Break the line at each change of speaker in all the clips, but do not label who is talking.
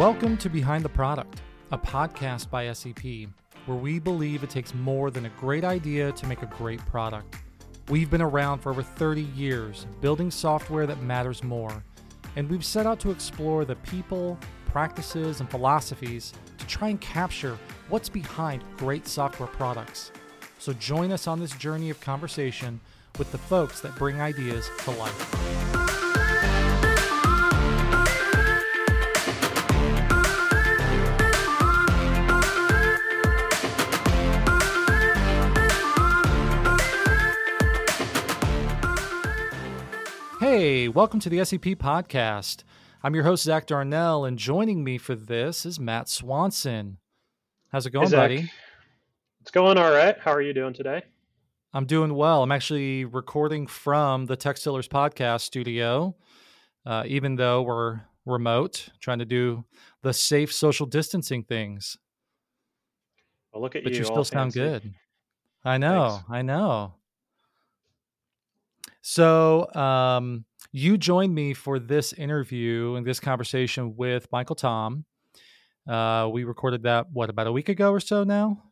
Welcome to Behind the Product, a podcast by SEP, where we believe it takes more than a great idea to make a great product. We've been around for over 30 years, building software that matters more, and we've set out to explore the people, practices, and philosophies to try and capture what's behind great software products. So join us on this journey of conversation with the folks that bring ideas to life. Hey, welcome to the SEP podcast. I'm your host, Zach Darnell, and joining me for this is Matt Swanson. How's it going,
Hey,
buddy?
It's going all right. How are you doing today?
I'm doing well. I'm actually recording from the Textillers podcast studio, uh, even though we're remote, trying to do the safe social distancing things.
Well, look at you.
But
you.
you still sound
fancy.
good. I know.
Thanks.
I know. So, um, you joined me for this interview and this conversation with Michael Tom. Uh, we recorded that, what, about a week ago or so now?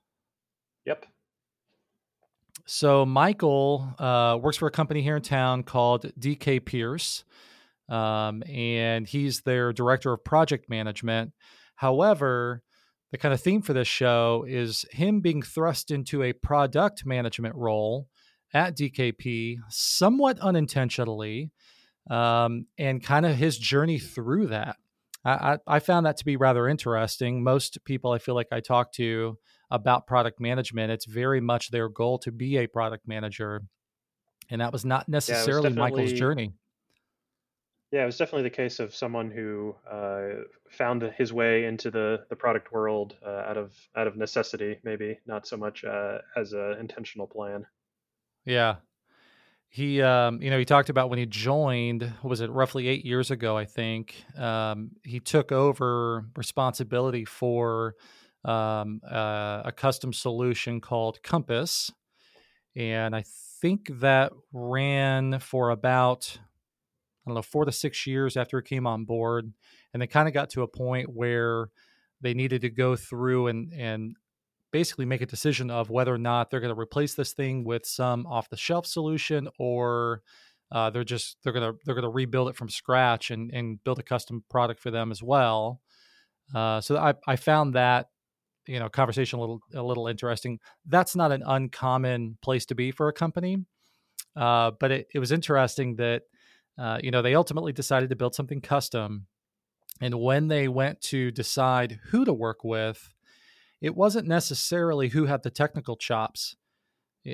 Yep.
So Michael uh, works for a company here in town called DK Pierce, um, and he's their director of project management. However, the kind of theme for this show is him being thrust into a product management role at DKP, somewhat unintentionally, um, and kind of his journey through that. I, I, I found that to be rather interesting. Most people I feel like I talk to about product management, it's very much their goal to be a product manager. And that was not necessarily Michael's journey.
Yeah, it was definitely the case of someone who uh, found his way into the, the product world uh, out of out of necessity, maybe not so much uh, as an intentional plan.
Yeah. He, um, you know, he talked about when he joined, was it roughly eight years ago, I think, um, he took over responsibility for um, uh, a custom solution called Compass. And I think that ran for about, I don't know, four to six years after it came on board. And they kind of got to a point where they needed to go through and, and basically make a decision of whether or not they're going to replace this thing with some off the shelf solution or uh, they're just they're going to they're going to rebuild it from scratch and and build a custom product for them as well. Uh, so I, I found that you know conversation a little a little interesting. That's not an uncommon place to be for a company uh, but it, it was interesting that uh, you know they ultimately decided to build something custom and when they went to decide who to work with it wasn't necessarily who had the technical chops.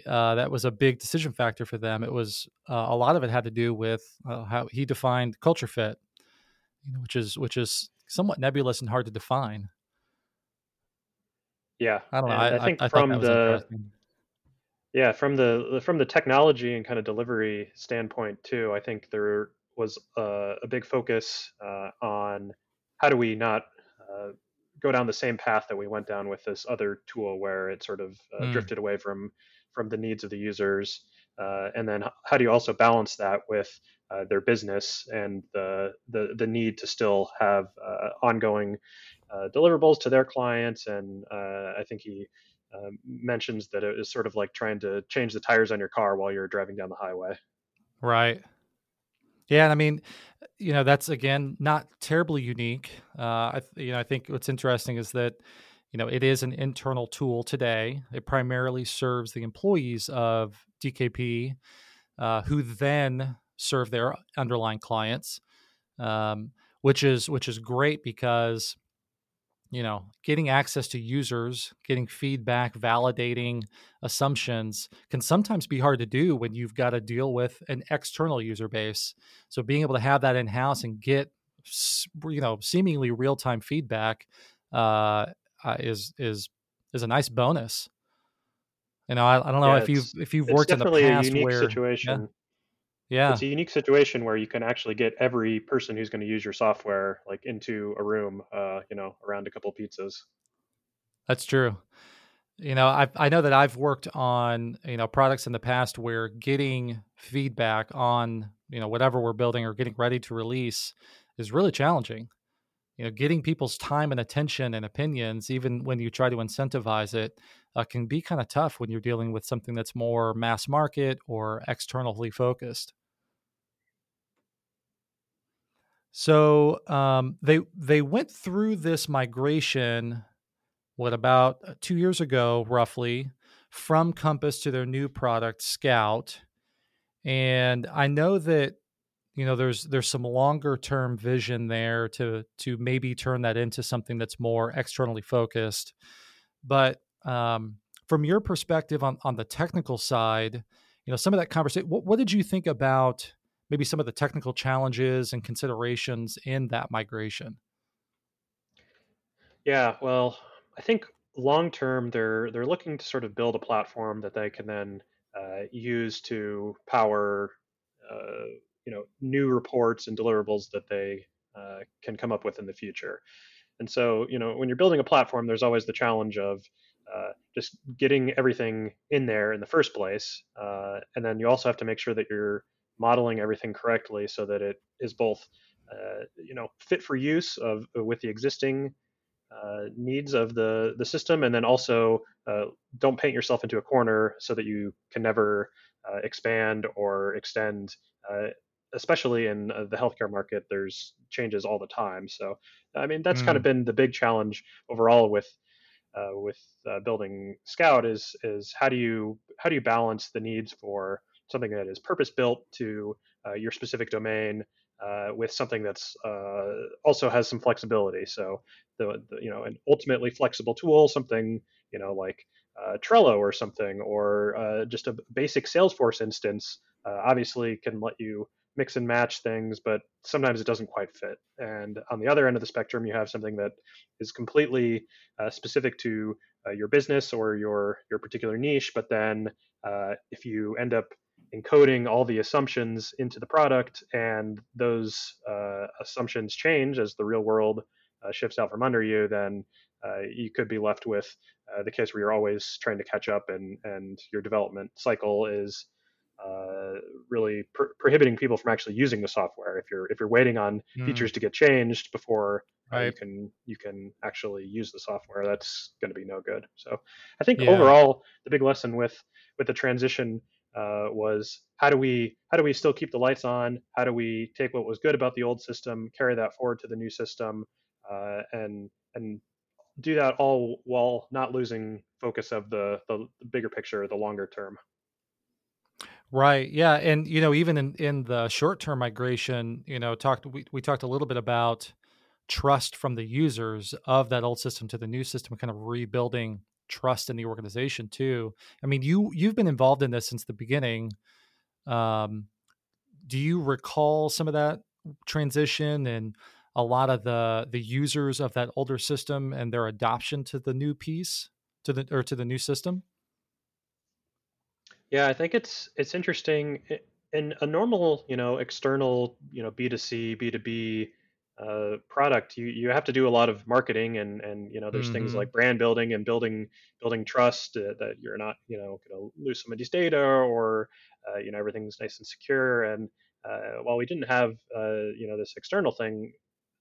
Uh, that was a big decision factor for them. It was uh, a lot of it had to do with uh, how he defined culture fit, you know, which is which is somewhat nebulous and hard to define.
Yeah,
I don't know. I,
I think
I,
from the yeah from the from the technology and kind of delivery standpoint too, I think there was uh, a big focus uh, on how do we not uh, go down the same path that we went down with this other tool where it sort of uh,
Mm.
drifted away from from the needs of the users uh, and then how do you also balance that with uh, their business and the, the the need to still have uh, ongoing uh, deliverables to their clients and uh, I think he uh, mentions that it is sort of like trying to change the tires on your car while you're driving down the highway.
Right. Yeah, and I mean, you know, that's again not terribly unique. Uh, I, you know, I think what's interesting is that, you know, it is an internal tool today. It primarily serves the employees of DKP, uh, who then serve their underlying clients, um, which is which is great because, you know, getting access to users, getting feedback, validating assumptions can sometimes be hard to do when you've got to deal with an external user base. So being able to have that in house and get you know seemingly real time feedback uh, uh, is is is a nice bonus. You know, I, I don't know
Yeah,
if you've if you've worked in the past where
situation.
yeah
It's a unique situation where you can actually get every person who's going to use your software like into a room, uh, you know, around a couple pizzas.
That's true. You know, I I know that I've worked on you know products in the past where getting feedback on you know whatever we're building or getting ready to release is really challenging. you know getting people's time and attention and opinions even when you try to incentivize it uh, can be kind of tough when you're dealing with something that's more mass market or externally focused. So um, they they went through this migration what about uh, two years ago roughly from compass to their new product scout and i know that you know there's there's some longer term vision there to to maybe turn that into something that's more externally focused but um, from your perspective on on the technical side you know some of that conversation what, what did you think about maybe some of the technical challenges and considerations in that migration
yeah well i think long term they're they're looking to sort of build a platform that they can then uh, use to power uh, you know new reports and deliverables that they uh, can come up with in the future. And so you know when you're building a platform, there's always the challenge of uh, just getting everything in there in the first place, uh, and then you also have to make sure that you're modeling everything correctly so that it is both uh, you know fit for use of with the existing uh, needs of the the system, and then also uh, don't paint yourself into a corner so that you can never uh, expand or extend uh, especially in the healthcare market, there's changes all the time. So, I mean, that's mm. kind of been the big challenge overall with uh, with uh, building Scout is is how do you how do you balance the needs for something that is purpose built to uh, your specific domain uh, with something that's uh, also has some flexibility. So, the, the, you know an ultimately flexible tool, something you know like Trello or something, or just a basic Salesforce instance, obviously can let you mix and match things, but sometimes it doesn't quite fit. And on the other end of the spectrum, you have something that is completely uh, specific to uh, your business or your your particular niche. But then, uh, if you end up encoding all the assumptions into the product, and those uh, assumptions change as the real world uh, shifts out from under you, then uh, you could be left with the case where you're always trying to catch up, and and your development cycle is uh, really prohibiting people from actually using the software. If you're if you're waiting on mm. features to get changed before uh, right. you can you can actually use the software, that's going to be no good. So I think yeah. overall the big lesson with with the transition uh, was how do we how do we still keep the lights on? How do we take what was good about the old system, carry that forward to the new system, uh, and and do that all while not losing focus of the the bigger picture, the longer term.
Right. Yeah. And you know, even in in the short term migration, you know, talked we, we talked a little bit about trust from the users of that old system to the new system, kind of rebuilding trust in the organization too. I mean, you you've been involved in this since the beginning. Um, do you recall some of that transition and a lot of the the users of that older system and their adoption to the new piece to the or to the new system?
Yeah, I think it's it's interesting. In a normal, you know, external, you know, B2C, B2B uh, product, you you have to do a lot of marketing and and you know, there's things
Mm-hmm.
like brand building and building building trust uh, that you're not, you know, going to lose somebody's data or uh, you know, everything's nice and secure. And uh, while we didn't have uh, you know this external thing,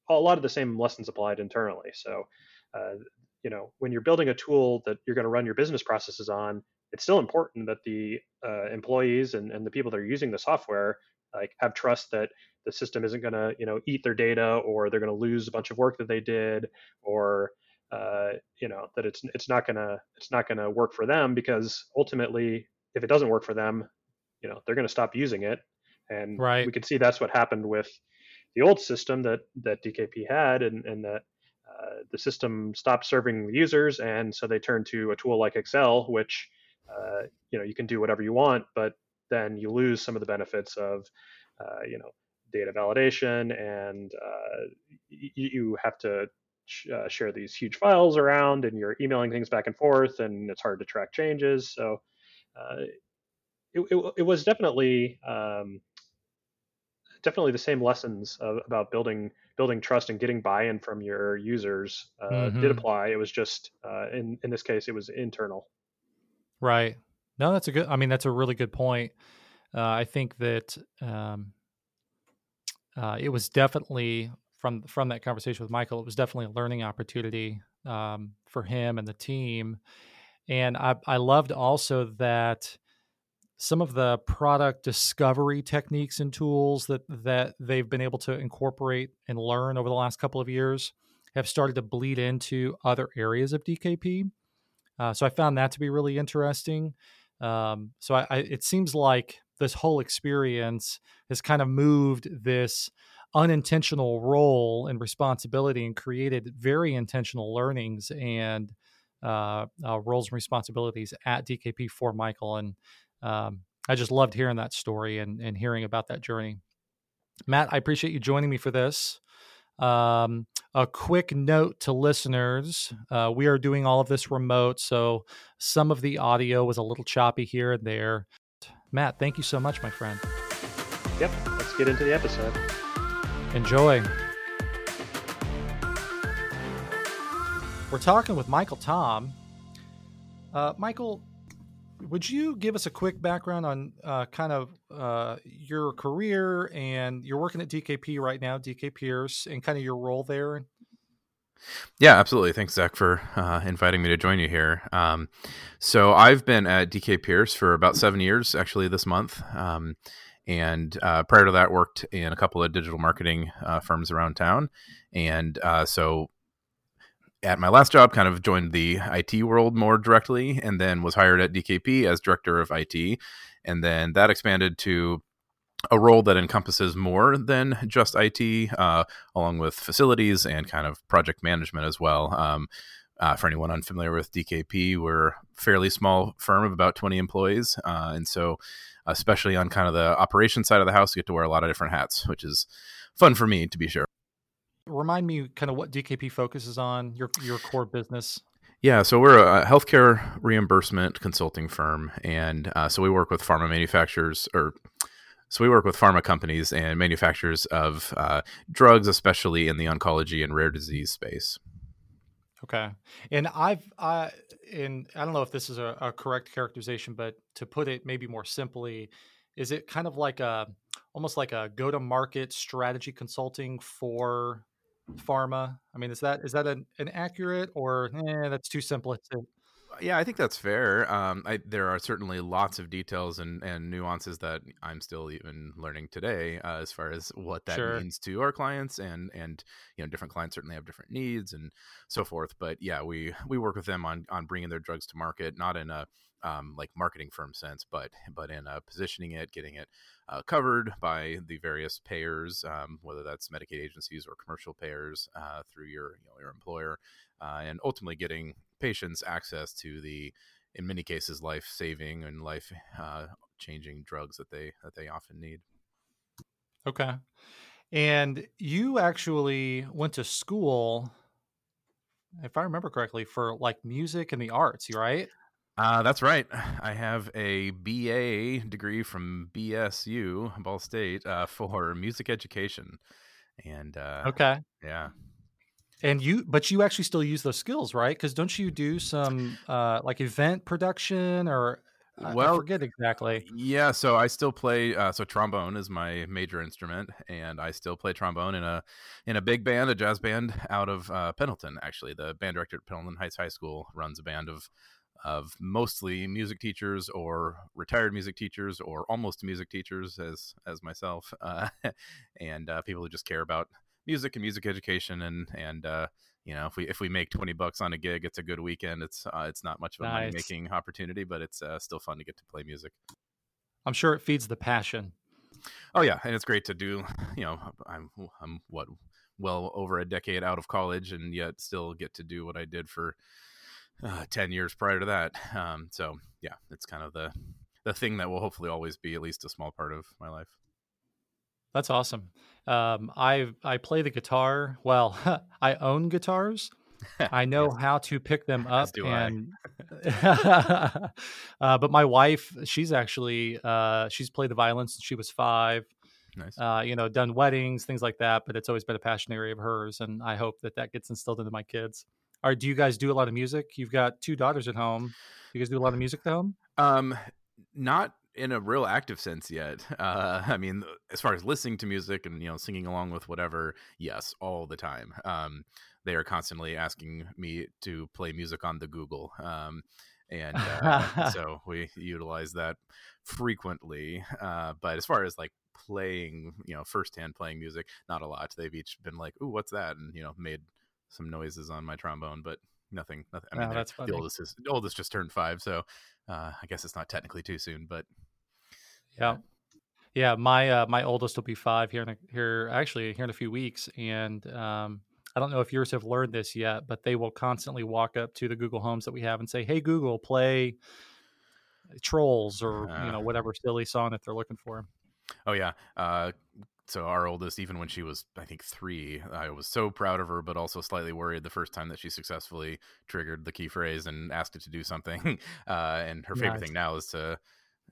a lot of the same lessons applied internally. So, uh, you know, when you're building a tool that you're going to run your business processes on, it's still important that the uh, employees and, and the people that are using the software like have trust that the system isn't going to you know eat their data or they're going to lose a bunch of work that they did or uh, you know that it's it's not going to it's not going to work for them because ultimately if it doesn't work for them you know they're going to stop using it and
right.
we could see that's what happened with the old system that that DKP had and and that uh, the system stopped serving the users and so they turned to a tool like Excel which uh, you know you can do whatever you want, but then you lose some of the benefits of uh, you know data validation and uh, y- you have to sh- uh, share these huge files around and you're emailing things back and forth and it's hard to track changes. So uh, it, it, it, was definitely um, definitely the same lessons of, about building building trust and getting buy-in from your users uh, mm-hmm. did apply. It was just uh, in in this case it was internal.
Right. No, that's a good. I mean, that's a really good point. Uh, I think that um, uh, it was definitely from from that conversation with Michael. It was definitely a learning opportunity um, for him and the team, and I I loved also that some of the product discovery techniques and tools that that they've been able to incorporate and learn over the last couple of years have started to bleed into other areas of DKP. Uh, so I found that to be really interesting. Um, so I, I, it seems like this whole experience has kind of moved this unintentional role and responsibility and created very intentional learnings and uh, uh, roles and responsibilities at DKP for Michael. And um, I just loved hearing that story and, and hearing about that journey. Matt, I appreciate you joining me for this. Um, a quick note to listeners uh, we are doing all of this remote, so some of the audio was a little choppy here and there. Matt, thank you so much, my friend.
Yep, let's get into the episode.
Enjoy. We're talking with Michael Tom. Uh, Michael, would you give us a quick background on uh, kind of uh, your career and you're working at DKP right now, DK Pierce, and kind of your role there?
Yeah, absolutely. Thanks, Zach, for uh, inviting me to join you here. Um, so I've been at DK Pierce for about seven years, actually, this month. Um, and uh, prior to that, worked in a couple of digital marketing uh, firms around town. And uh, so at my last job, kind of joined the IT world more directly, and then was hired at DKP as director of IT, and then that expanded to a role that encompasses more than just IT, uh, along with facilities and kind of project management as well. Um, uh, for anyone unfamiliar with DKP, we're a fairly small firm of about 20 employees, uh, and so especially on kind of the operation side of the house, you get to wear a lot of different hats, which is fun for me to be sure.
Remind me kind of what DKP focuses on, your your core business.
Yeah, so we're a healthcare reimbursement consulting firm, and uh, so we work with pharma manufacturers, or so we work with pharma companies and manufacturers of uh, drugs, especially in the oncology and rare disease space.
Okay, and I've I and I don't know if this is a, a correct characterization, but to put it maybe more simply, is it kind of like a almost like a go to market strategy consulting for pharma. I mean, is that is that an, an accurate or eh, that's too simple?
Yeah, I think that's fair. Um, I, there are certainly lots of details and, and nuances that I'm still even learning today, uh, as far as what that sure. means to our clients, and and you know, different clients certainly have different needs and so forth. But yeah, we we work with them on on bringing their drugs to market, not in a um, like marketing firm sense, but but in uh, positioning it, getting it uh, covered by the various payers, um, whether that's Medicaid agencies or commercial payers uh, through your you know, your employer, uh, and ultimately getting patients access to the, in many cases, life saving and life uh, changing drugs that they that they often need.
Okay, and you actually went to school if I remember correctly, for like music and the arts, right?
Uh, that's right. I have a BA degree from BSU, Ball State, uh, for music education. And uh,
okay,
yeah.
And you, but you actually still use those skills, right? Because don't you do some uh, like event production or well, I forget exactly.
Yeah, so I still play. Uh, so trombone is my major instrument, and I still play trombone in a in a big band, a jazz band out of uh, Pendleton. Actually, the band director at Pendleton Heights High School runs a band of of mostly music teachers or retired music teachers or almost music teachers as as myself uh, and uh, people who just care about music and music education and and uh, you know if we if we make 20 bucks on a gig it's a good weekend. It's uh, it's not much of a nice. money making opportunity but it's uh, still fun to get to play music.
I'm sure it feeds the passion.
Oh yeah and it's great to do you know i'm i'm what well over a decade out of college and yet still get to do what i did for uh, 10 years prior to that. Um, so yeah, it's kind of the, the thing that will hopefully always be at least a small part of my life.
That's awesome. Um, I I play the guitar. Well, I own guitars. I know yes. how to pick them up, and uh, but my wife, she's actually uh, she's played the violin since she was five. Nice. Uh, you know, done weddings, things like that. But it's always been a passion area of hers, and I hope that that gets instilled into my kids. Or do you guys do a lot of music? You've got two daughters at home. You guys do a lot of music at home?
Um, not in a real active sense yet. Uh, I mean, as far as listening to music and you know singing along with whatever, yes, all the time. Um, they are constantly asking me to play music on the Google, um, and uh, so we utilize that frequently. Uh, but as far as like playing, you know, firsthand playing music, not a lot. They've each been like, "Ooh, what's that?" and you know, made some noises on my trombone, but nothing. nothing I mean,
oh, that's funny.
the oldest is the oldest just turned five, so uh, I guess it's not technically too soon, but
yeah. Yeah, my uh, my oldest will be five here in a, here actually here in a few weeks, and um, I don't know if yours have learned this yet, but they will constantly walk up to the Google Homes that we have and say, "Hey Google, play Trolls" or uh, you know whatever silly song that they're looking for.
Oh yeah. Uh, so our oldest, even when she was, I think three, I was so proud of her, but also slightly worried the first time that she successfully triggered the key phrase and asked it to do something. Uh, and her favorite nice. thing now is to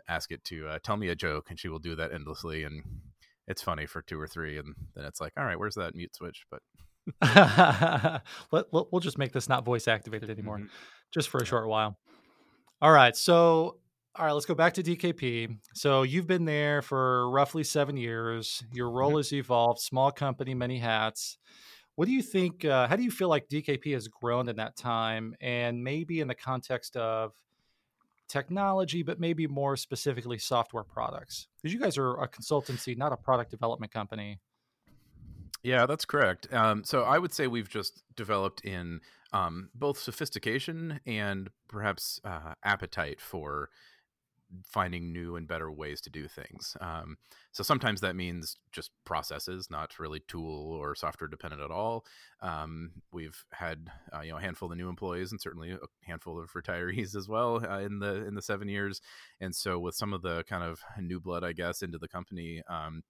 ask it to uh, tell me a joke, and she will do that endlessly. And it's funny for two or three, and then it's like, all right, where's that mute switch? But
Let, we'll just make this not voice activated anymore, mm-hmm. just for a short while. All right, so all right, let's go back to DKP. So you've been there for roughly seven years. Your role mm-hmm. has evolved. Small company, many hats. What do you think? Uh, how do you feel like DKP has grown in that time, and maybe in the context of technology, but maybe more specifically software products? Because you guys are a consultancy, not a product development company.
Yeah, that's correct. Um, so I would say we've just developed in um, both sophistication and perhaps uh, appetite for finding new and better ways to do things. Um, so sometimes that means just processes, not really tool or software dependent at all. Um, we've had uh, you know a handful of new employees and certainly a handful of retirees as well uh, in the in the seven years. And so with some of the kind of new blood, I guess, into the company. Um,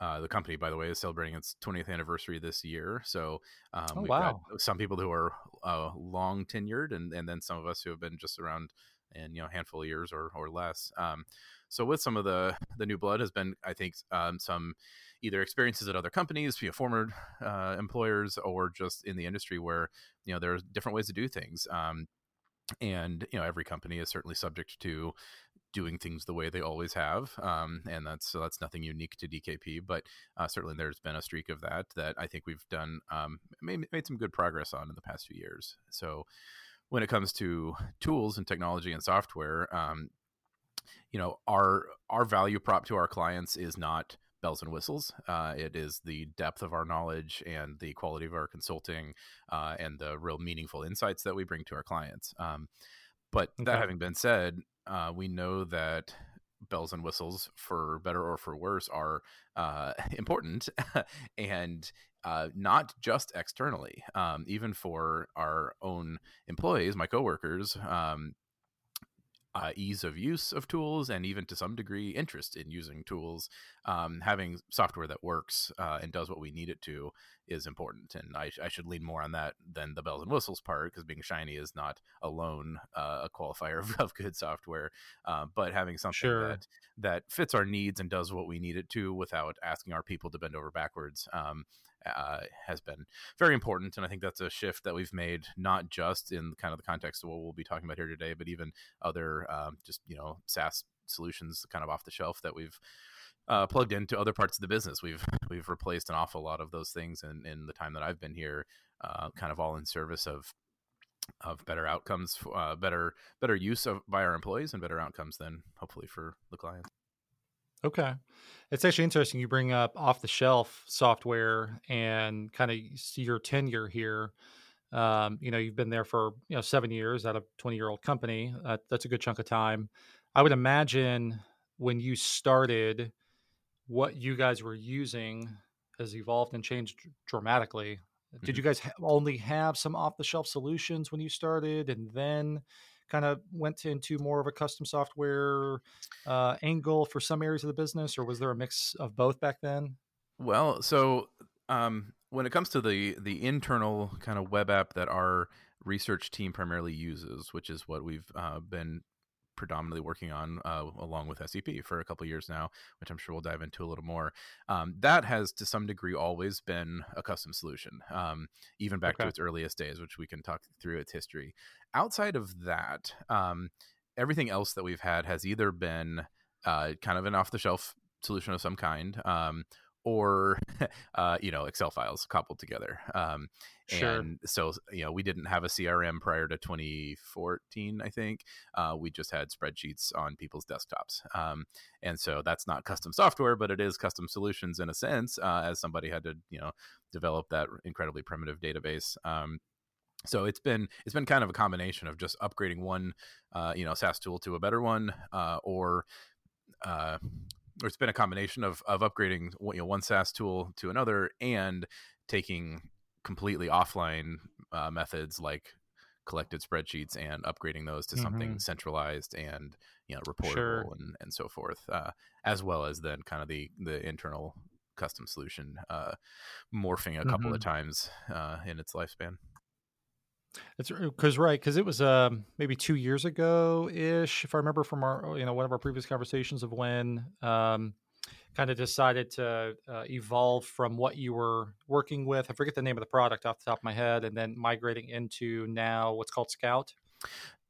uh, the company, by the way, is celebrating its 20th anniversary this year. So um,
oh,
we've
wow.
got some people who are uh, long tenured, and, and then some of us who have been just around in you know a handful of years or or less. Um, so with some of the the new blood has been, I think, um, some either experiences at other companies, you know, former uh, employers, or just in the industry where you know there are different ways to do things. Um, and you know every company is certainly subject to doing things the way they always have um, and that's so that's nothing unique to dkp but uh, certainly there's been a streak of that that i think we've done um, made, made some good progress on in the past few years so when it comes to tools and technology and software, um, you know, our our value prop to our clients is not bells and whistles. Uh, it is the depth of our knowledge and the quality of our consulting uh, and the real meaningful insights that we bring to our clients. Um, but okay. that having been said, uh, we know that bells and whistles, for better or for worse, are uh, important, and uh, not just externally, um, even for our own employees, my coworkers. Um, uh, ease of use of tools and even to some degree interest in using tools um, having software that works uh, and does what we need it to is important and I, I, should lean more on that than the bells and whistles part because being shiny is not alone uh, a qualifier of, of good software uh, but having something
sure.
that that fits our needs and does what we need it to without asking our people to bend over backwards um, uh, has been very important. And I think that's a shift that we've made, not just in kind of the context of what we'll be talking about here today, but even other um, just, you know, SaaS solutions kind of off the shelf that we've uh, plugged into other parts of the business. We've we've replaced an awful lot of those things in, in the time that I've been here, uh, kind of all in service of of better outcomes, uh, better better use of by our employees, and better outcomes than hopefully for the clients.
Okay. It's actually interesting you bring up off the shelf software and kind of see your tenure here. Um, you know, you've been there for, you know, seven years at a 20 year old company. Uh, that's a good chunk of time. I would imagine when you started, what you guys were using has evolved and changed dramatically. Mm-hmm. Did you guys ha- only have some off the shelf solutions when you started and then kind of went into more of a custom software uh, angle for some areas of the business, or was there a mix of both back then?
Well, so um, when it comes to the the internal kind of web app that our research team primarily uses, which is what we've uh, been predominantly working on uh, along with SEP for a couple years now, which I'm sure we'll dive into a little more. Um, that has to some degree always been a custom solution, um, even back okay. to its earliest days, which we can talk through its history. Outside of that, um, everything else that we've had has either been uh, kind of an off the shelf solution of some kind, um, or uh, you know Excel files coupled together. Um,
Sure.
and so you know we didn't have a CRM prior to 2014, I think. Uh, we just had spreadsheets on people's desktops, um, and so that's not custom software, but it is custom solutions in a sense, uh, as somebody had to you know develop that incredibly primitive database. Um, so it's been it's been kind of a combination of just upgrading one uh, you know SaaS tool to a better one, uh, or uh, or it's been a combination of of upgrading you know one SaaS tool to another and taking completely offline uh, methods like collected spreadsheets and upgrading those to something
Mhm.
centralized and you know reportable
Sure.
and and so forth, uh, as well as then kind of the the internal custom solution uh, morphing a couple of times uh, in its lifespan.
It's because right because it was um, maybe two years ago ish, if I remember from our you know one of our previous conversations of when um, kind of decided to uh, evolve from what you were working with. I forget the name of the product off the top of my head, and then migrating into now what's called Scout.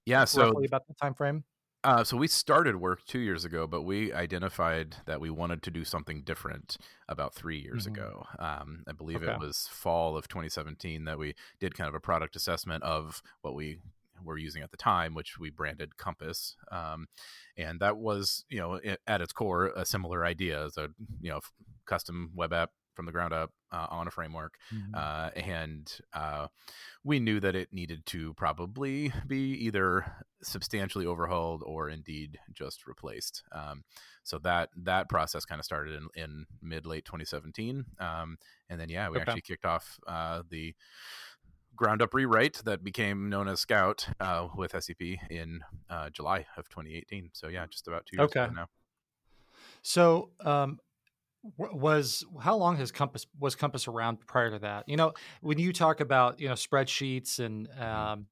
Yeah, so
about the time frame.
Uh, so we started work two years ago, but we identified that we wanted to do something different about three years
Mhm.
ago. Um, I believe
Okay.
it was fall of 2017 that we did kind of a product assessment of what we were using at the time, which we branded Compass, um, and that was, you know, at its core, a similar idea as a you know custom web app from the ground up uh, on a framework uh, and uh, we knew that it needed to probably be either substantially overhauled or indeed just replaced. Um, so that that process kind of started in, in mid late 2017, um, and then yeah, we
Okay.
actually kicked off uh, the ground up rewrite that became known as Scout uh, with SEP in uh, July of 2018. So yeah, just about two years
Okay.
ago now.
So, um, was how long has Compass was Compass around prior to that? You know, when you talk about you know spreadsheets and um,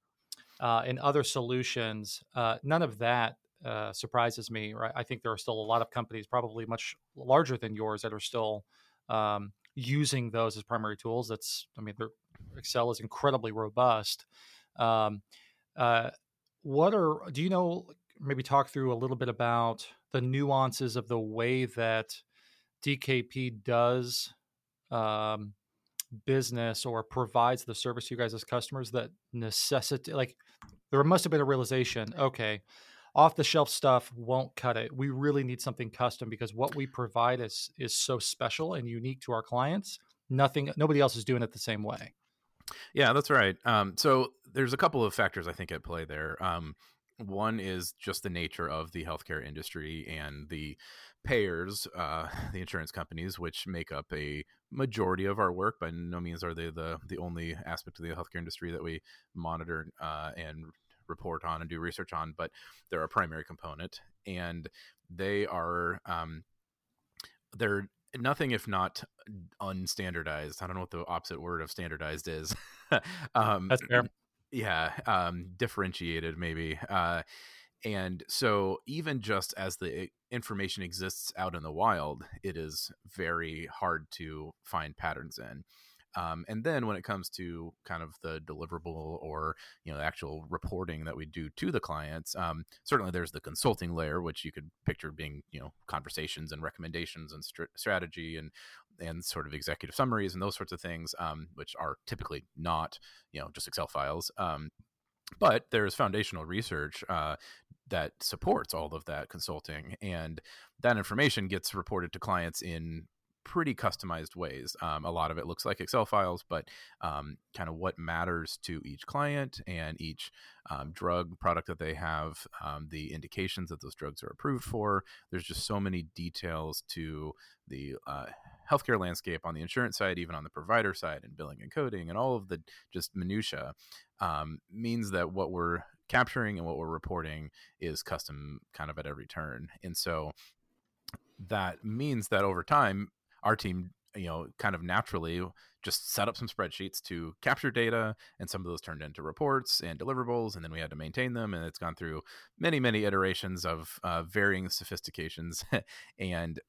uh, and other solutions, uh, none of that uh, surprises me. Right? I think there are still a lot of companies, probably much larger than yours, that are still um, using those as primary tools. That's, I mean, Excel is incredibly robust. Um, uh, what are do you know? Maybe talk through a little bit about the nuances of the way that DKP does um, business or provides the service to you guys as customers that necessitate like there must have been a realization okay off the shelf stuff won't cut it we really need something custom because what we provide is is so special and unique to our clients nothing nobody else is doing it the same way
Yeah, that's right. Um, so there's a couple of factors I think at play there. Um, one is just the nature of the healthcare industry and the payers, uh, the insurance companies, which make up a majority of our work. By no means are they the the only aspect of the healthcare industry that we monitor uh, and report on and do research on, but they're a primary component, and they are um, they're nothing if not unstandardized. I don't know what the opposite word of standardized is. um,
That's fair.
Yeah, um, differentiated maybe. Uh, and so, even just as the information exists out in the wild, it is very hard to find patterns in. Um, and then when it comes to kind of the deliverable or you know actual reporting that we do to the clients, um, certainly there's the consulting layer, which you could picture being you know conversations and recommendations and str- strategy and and sort of executive summaries and those sorts of things, um, which are typically not you know just Excel files. Um, but there's foundational research uh, that supports all of that consulting, and that information gets reported to clients in pretty customized ways. Um, a lot of it looks like Excel files, but um, kind of what matters to each client and each um, drug product that they have, um, the indications that those drugs are approved for. There's just so many details to the uh, healthcare landscape on the insurance side, even on the provider side, and billing and coding, and all of the just minutia um, means that what we're capturing and what we're reporting is custom kind of at every turn. And so that means that over time, our team, you know, kind of naturally just set up some spreadsheets to capture data, and some of those turned into reports and deliverables, and then we had to maintain them, and it's gone through many, many iterations of uh, varying sophistications, and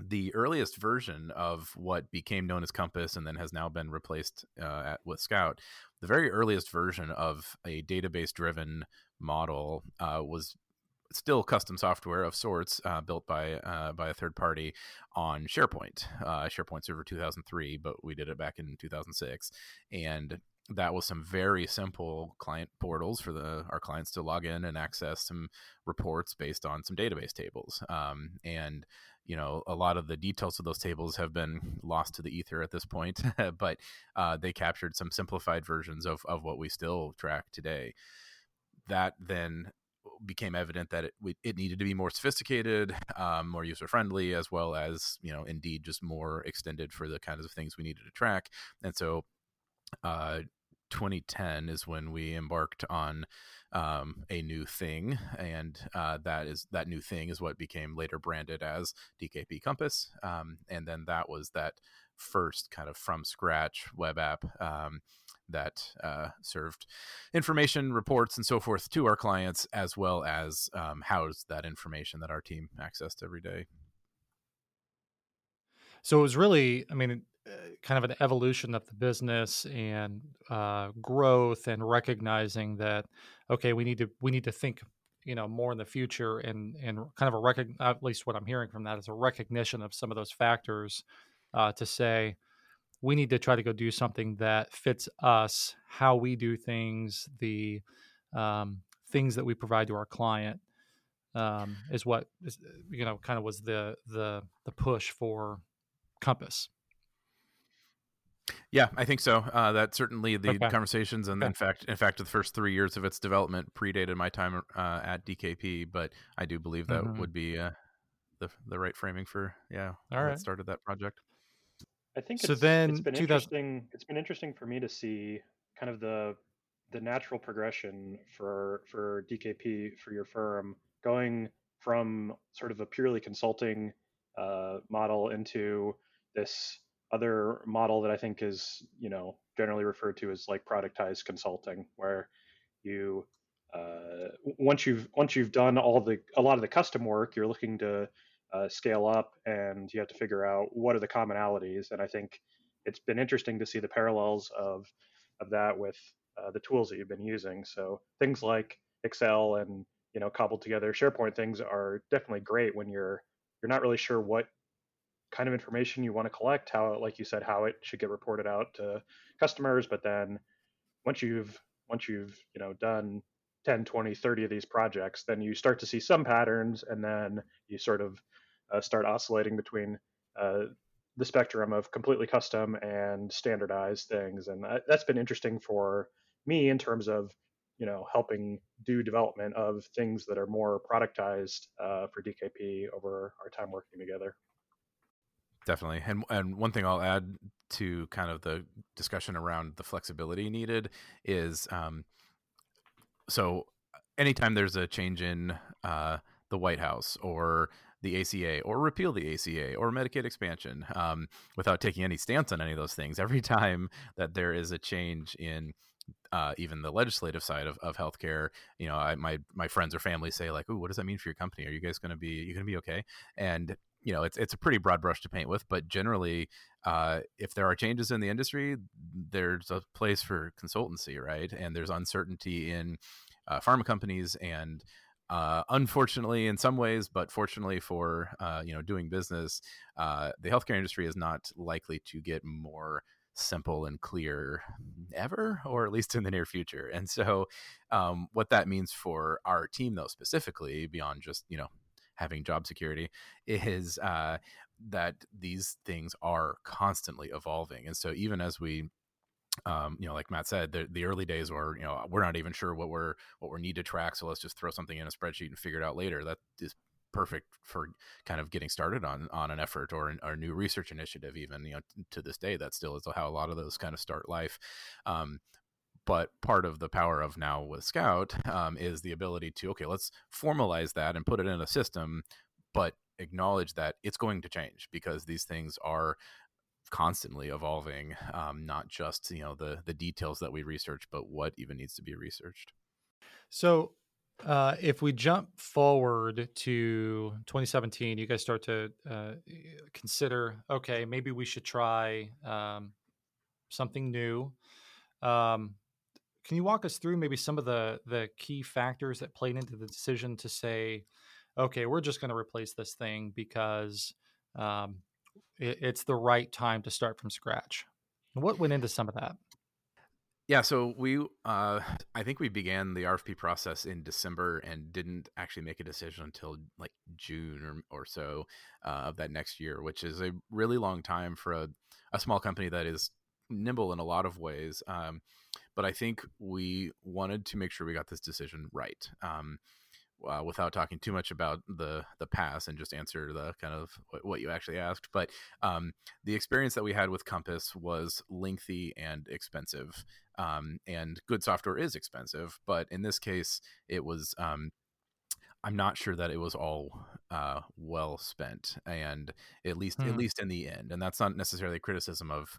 the earliest version of what became known as Compass and then has now been replaced uh, at, with Scout the very earliest version of a database driven model uh, was still custom software of sorts uh, built by uh, by a third party on SharePoint, uh, SharePoint Server 2003, but we did it back in 2006, and that was some very simple client portals for the our clients to log in and access some reports based on some database tables. Um, and you know, a lot of the details of those tables have been lost to the ether at this point, but uh, they captured some simplified versions of of what we still track today. That then became evident that it it needed to be more sophisticated, um, more user friendly, as well as you know, indeed, just more extended for the kinds of things we needed to track. And so, uh, 2010 is when we embarked on um, a new thing, and uh, that is that new thing is what became later branded as DKP Compass, um, and then that was that first kind of from scratch web app um, that uh, served information, reports, and so forth to our clients, as well as um, housed that information that our team accessed every day.
So it was really, I mean, uh, kind of an evolution of the business and uh, growth, and recognizing that okay, we need to we need to think, you know, more in the future, and and kind of a recog- at least what I'm hearing from that is a recognition of some of those factors uh, to say we need to try to go do something that fits us, how we do things, the um, things that we provide to our client um, is what is, you know kind of was the the the push for Compass.
Yeah, I think so. Uh, that certainly the okay. conversations, and okay. in fact, in fact, the first three years of its development predated my time uh, at DKP. But I do believe that mm-hmm. would be uh, the the right framing for yeah. All right, started that project.
I think so. then it's been 2000... interesting. It's been interesting for me to see kind of the the natural progression for for DKP for your firm going from sort of a purely consulting uh, model into this other model that I think is you know generally referred to as like productized consulting, where you uh, once you've once you've done all the a lot of the custom work, you're looking to uh, scale up and you have to figure out what are the commonalities. And I think it's been interesting to see the parallels of of that with uh, the tools that you've been using. So things like Excel and you know cobbled together SharePoint things are definitely great when you're you're not really sure what kind of information you want to collect, how like you said, how it should get reported out to customers. But then once you've once you've you know done 10 20 30 of these projects then you start to see some patterns and then you sort of start oscillating between uh, the spectrum of completely custom and standardized things, and uh, that's been interesting for me in terms of you know helping do development of things that are more productized uh, for DKP over our time working together.
Definitely, and and one thing I'll add to kind of the discussion around the flexibility needed is um, so anytime there's a change in uh, the White House or the ACA or repeal the ACA or Medicaid expansion um, without taking any stance on any of those things. Every time that there is a change in uh, even the legislative side of, of healthcare, you know, I, my my friends or family say like, "Ooh, what does that mean for your company? Are you guys going to be you going to be okay?" And you know, it's it's a pretty broad brush to paint with, but generally, uh, if there are changes in the industry, there's a place for consultancy, right? And there's uncertainty in uh, pharma companies and uh, unfortunately, in some ways, but fortunately for uh, you know doing business, uh, the healthcare industry is not likely to get more simple and clear ever, or at least in the near future. And so, um, what that means for our team, though, specifically beyond just you know having job security, is uh, that these things are constantly evolving. And so, even as we um, you know, like Matt said, the, the early days were, you know, we're not even sure what we're what we need to track, so let's just throw something in a spreadsheet and figure it out later. That is perfect for kind of getting started on on an effort or, a new research initiative. Even you know, to this day, that still is how a lot of those kind of start life. Um, but part of the power of now with Scout um, is the ability to okay, let's formalize that and put it in a system, but acknowledge that it's going to change because these things are constantly evolving um, not just you know the the details that we research but what even needs to be researched.
So uh, if we jump forward to 2017 you guys start to uh, consider okay maybe we should try um, something new. Um, can you walk us through maybe some of the the key factors that played into the decision to say, okay, we're just going to replace this thing because um, it, it's the right time to start from scratch? What went into some of that?
Yeah, so we, uh, I think we began the RFP process in December and didn't actually make a decision until like June or, or so uh, of that next year, which is a really long time for a, a small company that is nimble in a lot of ways. Um, but I think we wanted to make sure we got this decision right. Um, uh, without talking too much about the the past and just answer the kind of what you actually asked. But um, the experience that we had with Compass was lengthy and expensive. Um, and good software is expensive, but in this case, it was. Um, I'm not sure that it was all uh, well spent, and at least hmm. at least in the end, and that's not necessarily a criticism of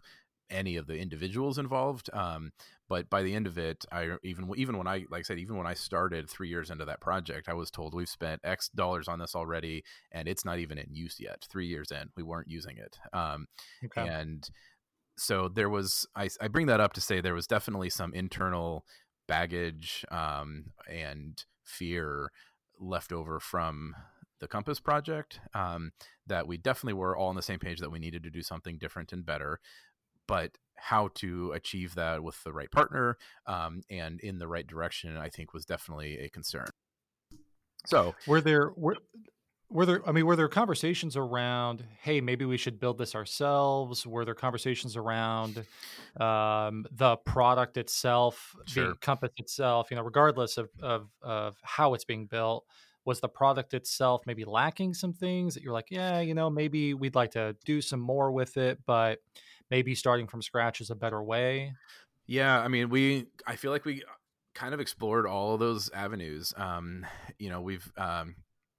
any of the individuals involved. Um, but by the end of it, I even even when I like I said, even when I started three years into that project, I was told we've spent X dollars on this already, and it's not even in use yet. Three years in, we weren't using it, um, okay. and so there was. I, I bring that up to say there was definitely some internal baggage um, and fear left over from the Compass project um, that we definitely were all on the same page that we needed to do something different and better but how to achieve that with the right partner um, and in the right direction, I think was definitely a concern. So,
were there were were there i mean were there conversations around hey maybe we should build this ourselves were there conversations around um, the product itself sure. the compass itself you know regardless of, of of how it's being built was the product itself maybe lacking some things that you're like yeah you know maybe we'd like to do some more with it but maybe starting from scratch is a better way
yeah i mean we i feel like we kind of explored all of those avenues um you know we've um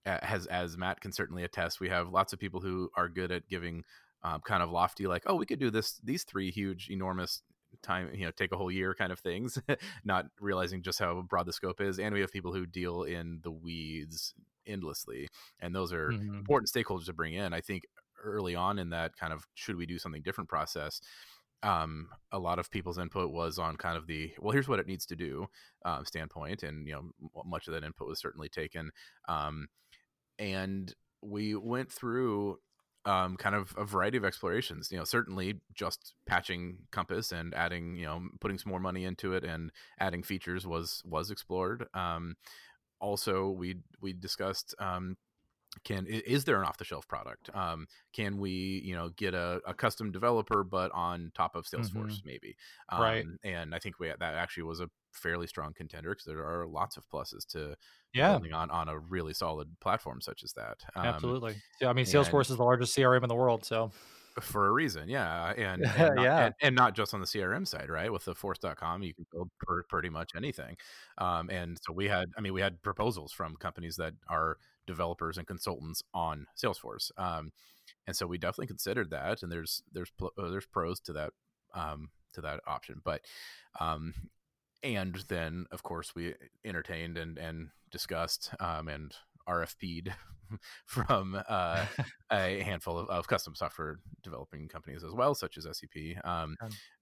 as as matt can certainly attest we have lots of people who are good at giving um, kind of lofty like oh we could do this these three huge enormous time you know take a whole year kind of things not realizing just how broad the scope is and we have people who deal in the weeds endlessly and those are mm-hmm. important stakeholders to bring in i think early on in that kind of should we do something different process? Um, a lot of people's input was on kind of the well here's what it needs to do um, standpoint and you know much of that input was certainly taken. Um, and we went through um, kind of a variety of explorations you know certainly just patching compass and adding you know putting some more money into it and adding features was was explored. Um, also we we discussed um, can is there an off the shelf product? Um, can we you know get a, a, custom developer but on top of salesforce mm-hmm. maybe?
Um, right
and i think we that actually was a fairly strong contender because there are lots of pluses to
yeah.
on on a really solid platform such as that.
Um, absolutely. Yeah i mean salesforce is the largest crm in the world so.
For a reason yeah and, and not,
yeah.
and, and, not just on the crm side right? With the force.com you can build per, pretty much anything. Um, and so we had i mean we had proposals from companies that are developers and consultants on salesforce um, and so we definitely considered that and there's there's uh, there's pros to that um, to that option but um, and then of course we entertained and and discussed um, and RFP'd from uh, a handful of, of, custom software developing companies as well, such as SEP. Um,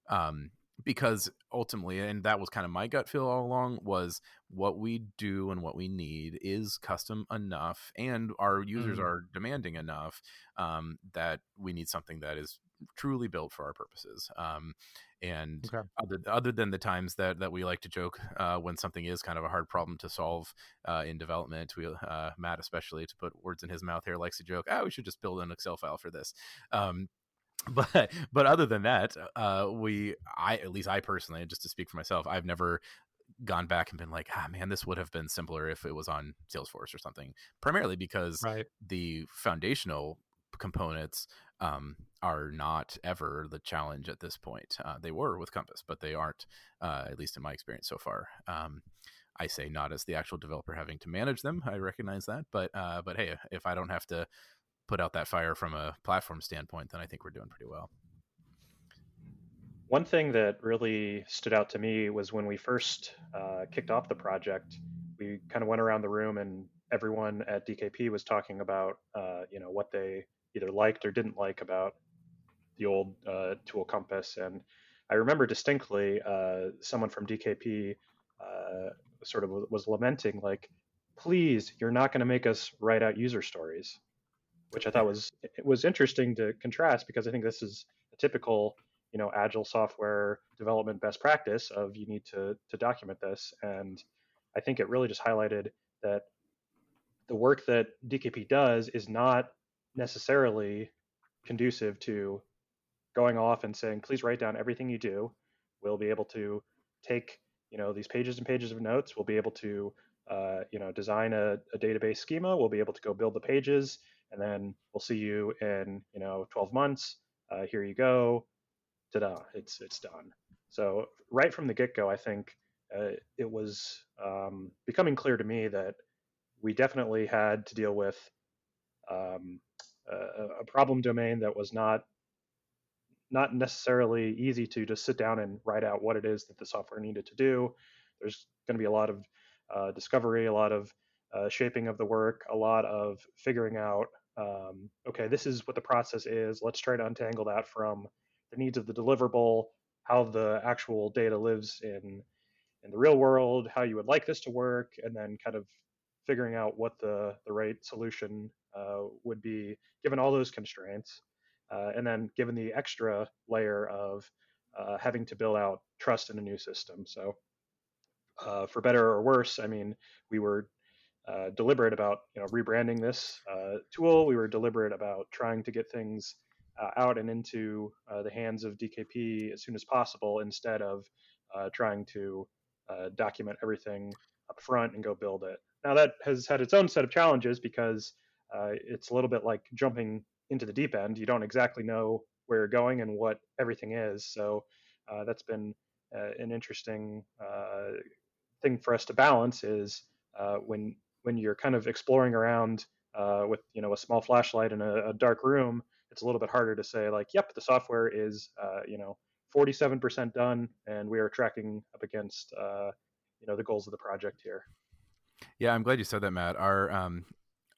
um, because ultimately, and that was kind of my gut feel all along, was what we do and what we need is custom enough, and our users mm. are demanding enough um, that we need something that is truly built for our purposes. Um, and okay. other, other than the times that, that we like to joke uh, when something is kind of a hard problem to solve uh, in development, we uh, Matt especially to put words in his mouth here likes to joke, "Oh, we should just build an Excel file for this." Um, but but other than that, uh, we I at least I personally, just to speak for myself, I've never gone back and been like, ah, man, this would have been simpler if it was on Salesforce or something. Primarily because
right.
the foundational components um, are not ever the challenge at this point. Uh, they were with Compass, but they aren't, uh, at least in my experience so far. Um, I say not as the actual developer having to manage them. I recognize that, but uh, but hey, if I don't have to put out that fire from a platform standpoint, then I think we're doing pretty well.
One thing that really stood out to me was when we first uh, kicked off the project. We kind of went around the room, and everyone at DKP was talking about, uh, you know, what they either liked or didn't like about the old uh, tool compass. And I remember distinctly uh, someone from DKP uh, sort of was lamenting, like, please, you're not going to make us write out user stories, which I thought was it was interesting to contrast because I think this is a typical you know agile software development best practice of you need to to document this. And i think it really just highlighted that the work that dkp does is not necessarily conducive to going off and saying please write down everything you do. We'll be able to take you know these pages and pages of notes. We'll be able to uh, you know design a, a database schema. We'll be able to go build the pages and then we'll see you in you know 12 months uh, here you go ta-da, it's it's done. So right from the get-go, I think uh, it was um, becoming clear to me that we definitely had to deal with um, a, a, problem domain that was not not necessarily easy to just sit down and write out what it is that the software needed to do. There's going to be a lot of uh, discovery, a lot of uh, shaping of the work, a lot of figuring out, um, okay, this is what the process is. Let's try to untangle that from the needs of the deliverable, how the actual data lives in in the real world, how you would like this to work, and then kind of figuring out what the the right solution uh, would be given all those constraints, uh, and then given the extra layer of uh, having to build out trust in a new system. So, uh, for better or worse, I mean, we were uh, deliberate about you know rebranding this uh, tool. We were deliberate about trying to get things uh, out and into uh, the hands of DKP as soon as possible instead of uh, trying to uh, document everything up front and go build it. Now, that has had its own set of challenges because it's a little bit like jumping into the deep end. You don't exactly know where you're going and what everything is. So, that's been an interesting thing for us to balance is when when you're kind of exploring around with you know a small flashlight in a, a dark room it's a little bit harder to say like, yep, the software is uh, you know 47% done, and we are tracking up against uh, you know the goals of the project here.
Yeah, I'm glad you said that, Matt. Our um,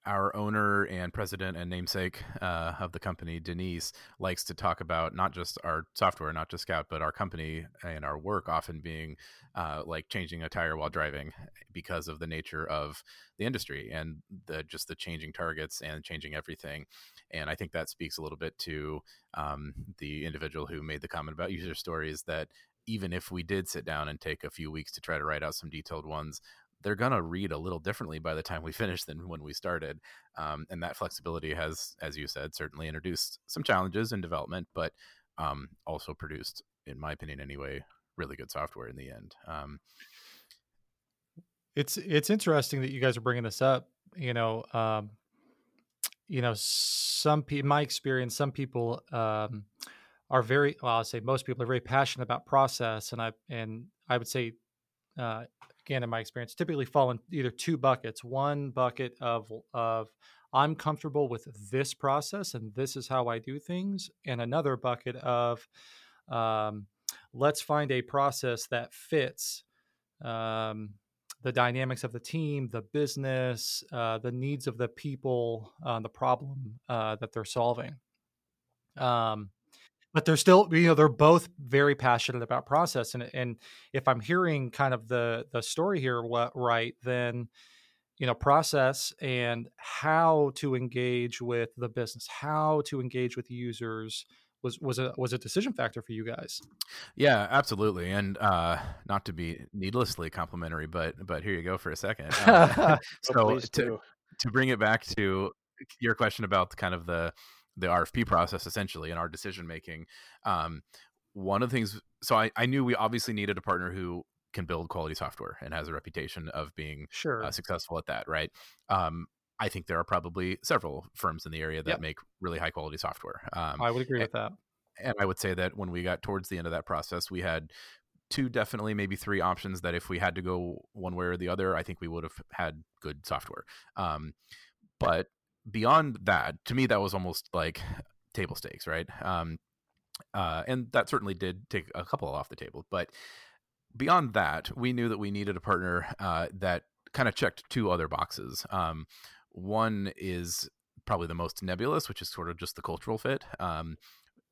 our owner and president and namesake uh, of the company, Denise, likes to talk about not just our software, not just Scout, but our company and our work often being uh, like changing a tire while driving because of the nature of the industry and the just the changing targets and changing everything. And I think that speaks a little bit to um, the individual who made the comment about user stories that even if we did sit down and take a few weeks to try to write out some detailed ones, they're to read a little differently by the time we finish than when we started. Um, and that flexibility has, as you said, certainly introduced some challenges in development, but um, also produced, in my opinion anyway, really good software in the end. Um,
it's it's interesting that you guys are bringing this up. You know, um, you know, some people, my experience, some people um, are very well. I'll say most people are very passionate about process, and I and I would say uh, again in my experience typically fall in either two buckets. One bucket of of i'm comfortable with this process and this is how i do things and another bucket of um, let's find a process that fits um, the dynamics of the team the business uh, the needs of the people uh, the problem uh, that they're solving. Um, but they're still you know they're both very passionate about process and and if i'm hearing kind of the the story here what right then you know process and how to engage with the business how to engage with users was was a was a decision factor for you guys.
Yeah absolutely and uh not to be needlessly complimentary but but here you go for a second uh, so to, to bring it back to your question about kind of the the RFP process essentially and our decision making. Um, one of the things, so I, I knew we obviously needed a partner who can build quality software and has a reputation of being
sure.
uh, successful at that, right? Um, I think there are probably several firms in the area that yep. make really high quality software.
Um, I would agree
and,
with that.
And I would say that when we got towards the end of that process, we had two, definitely maybe three options that if we had to go one way or the other, I think we would have had good software. Um, but beyond that, to me, that was almost like table stakes, right? Um, uh, and that certainly did take a couple off the table. But beyond that, we knew that we needed a partner uh, that kind of checked two other boxes. Um, one is probably the most nebulous, which is sort of just the cultural fit. Um,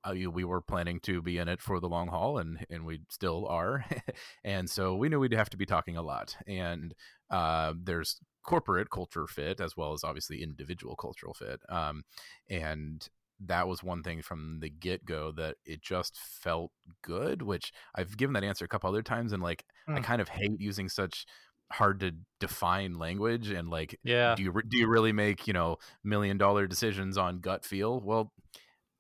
uh, we were planning to be in it for the long haul, and and we still are, and so we knew we'd have to be talking a lot. And uh, there's corporate culture fit as well as obviously individual cultural fit, um, and that was one thing from the get go that it just felt good. Which I've given that answer a couple other times, and like mm. I kind of hate using such hard to define language and like
yeah
do you do you really make you know million dollar decisions on gut feel well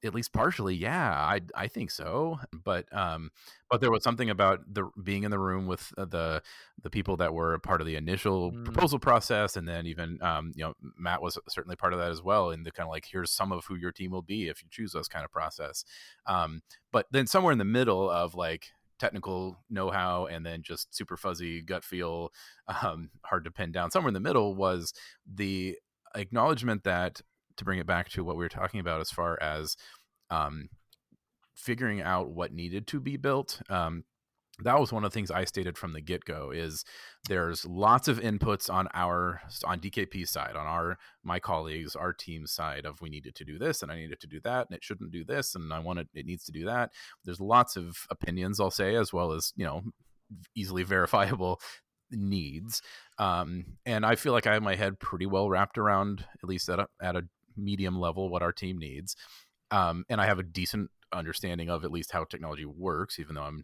at least partially yeah i i think so but um but there was something about the being in the room with uh, the the people that were part of the initial mm. proposal process and then even um you know matt was certainly part of that as well in the kind of like here's some of who your team will be if you choose us kind of process um but then somewhere in the middle of like technical know-how and then just super fuzzy gut feel um, hard to pin down somewhere in the middle was the acknowledgement that to bring it back to what we were talking about as far as um, figuring out what needed to be built um, that was one of the things I stated from the get go is there's lots of inputs on our on DKP side, on our my colleagues, our team side of we needed to do this and I needed to do that and it shouldn't do this and I want it it needs to do that. There's lots of opinions I'll say as well as, you know, easily verifiable needs. Um, and I feel like I have my head pretty well wrapped around at least at a, at a medium level what our team needs. Um, and I have a decent understanding of at least how technology works, even though I'm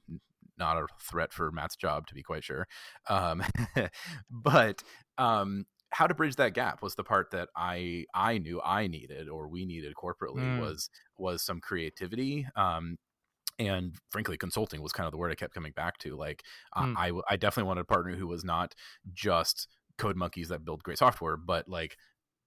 not a threat for Matt's job, to be quite sure. Um, but um, how to bridge that gap was the part that I I knew I needed or we needed corporately mm. was was some creativity. Um, and frankly, consulting was kind of the word I kept coming back to. Like, mm. I I definitely wanted a partner who was not just code monkeys that build great software, but like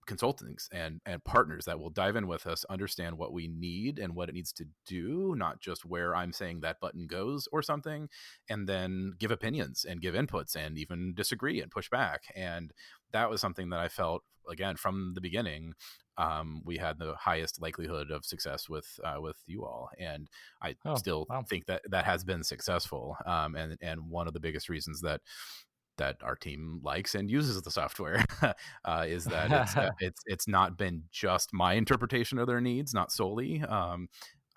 consultants and and partners that will dive in with us understand what we need and what it needs to do not just where i'm saying that button goes or something and then give opinions and give inputs and even disagree and push back and that was something that i felt again from the beginning um, we had the highest likelihood of success with uh, with you all, and I oh, still wow. think that that has been successful. Um, and and one of the biggest reasons that that our team likes and uses the software uh, is that it's, uh, it's it's not been just my interpretation of their needs, not solely. Um,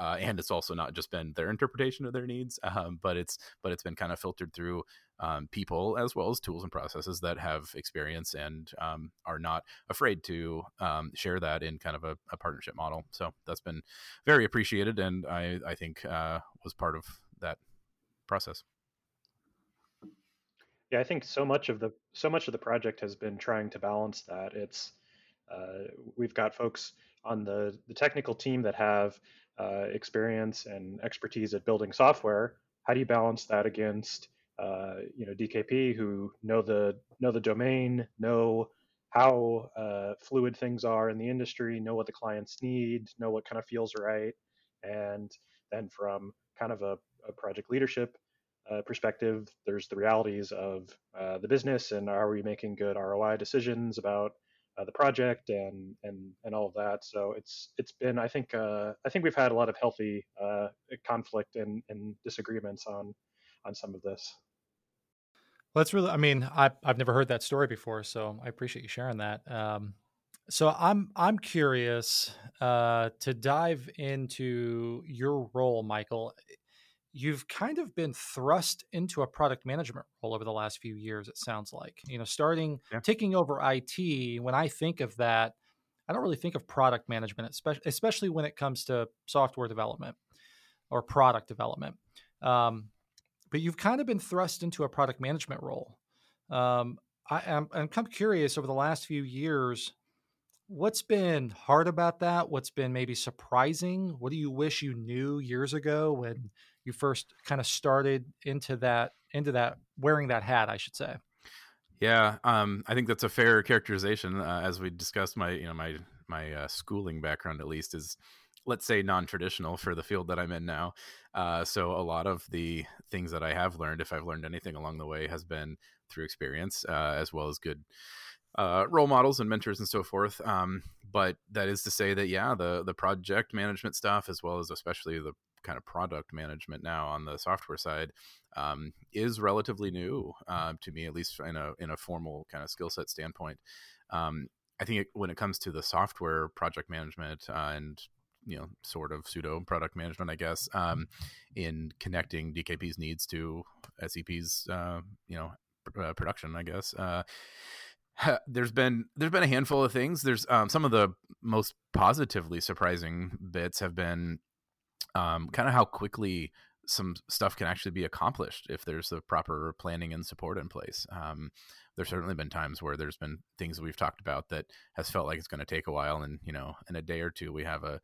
uh, and it's also not just been their interpretation of their needs, um, but it's but it's been kind of filtered through um, people as well as tools and processes that have experience and um, are not afraid to um, share that in kind of a, a, partnership model. So that's been very appreciated, and I I think uh, was part of that process.
Yeah, I think so much of the so much of the project has been trying to balance that. It's uh, we've got folks on the the technical team that have uh, experience and expertise at building software. How do you balance that against uh, you know DKP who know the know the domain, know how uh, fluid things are in the industry, know what the clients need, know what kind of feels right, and then from kind of a, a project leadership uh, perspective, there's the realities of uh, the business and are we making good ROI decisions about uh, the project and and and all of that. So it's it's been I think uh, I think we've had a lot of healthy uh, conflict and, and disagreements on on some of this.
Well, that's really I mean I I've never heard that story before, so I appreciate you sharing that. Um, so I'm I'm curious uh, to dive into your role, Michael you've kind of been thrust into a product management role over the last few years it sounds like. You know starting yeah. taking over it when i think of that i don't really think of product management especially when it comes to software development or product development. Um, but you've kind of been thrust into a product management role. Um, I, am I'm, I'm kind of curious over the last few years what's been hard about that? What's been maybe surprising? What do you wish you knew years ago when you first kind of started into that into that wearing that hat, I should say.
Yeah, um, I think that's a fair characterization. Uh, as we discussed, my you know my my uh, schooling background at least is let's say non-traditional for the field that I'm in now. Uh, so a lot of the things that I have learned, if I've learned anything along the way, has been through experience uh, as well as good uh, role models and mentors and so forth. Um, but that is to say that yeah, the the project management stuff as well as especially the kind of product management now on the software side um, is relatively new uh, to me, at least in a in a formal kind of skill set standpoint. Um, I think it, when it comes to the software project management uh, and you know sort of pseudo product management, I guess, um, in connecting DKP's needs to SEP's uh, you know uh, production, I guess. Uh, there's been there's been a handful of things. There's um, some of the most positively surprising bits have been um, kind of how quickly some stuff can actually be accomplished if there's the proper planning and support in place. Um, there's certainly been times where there's been things that we've talked about that has felt like it's going to take a while, and you know, in a day or two, we have a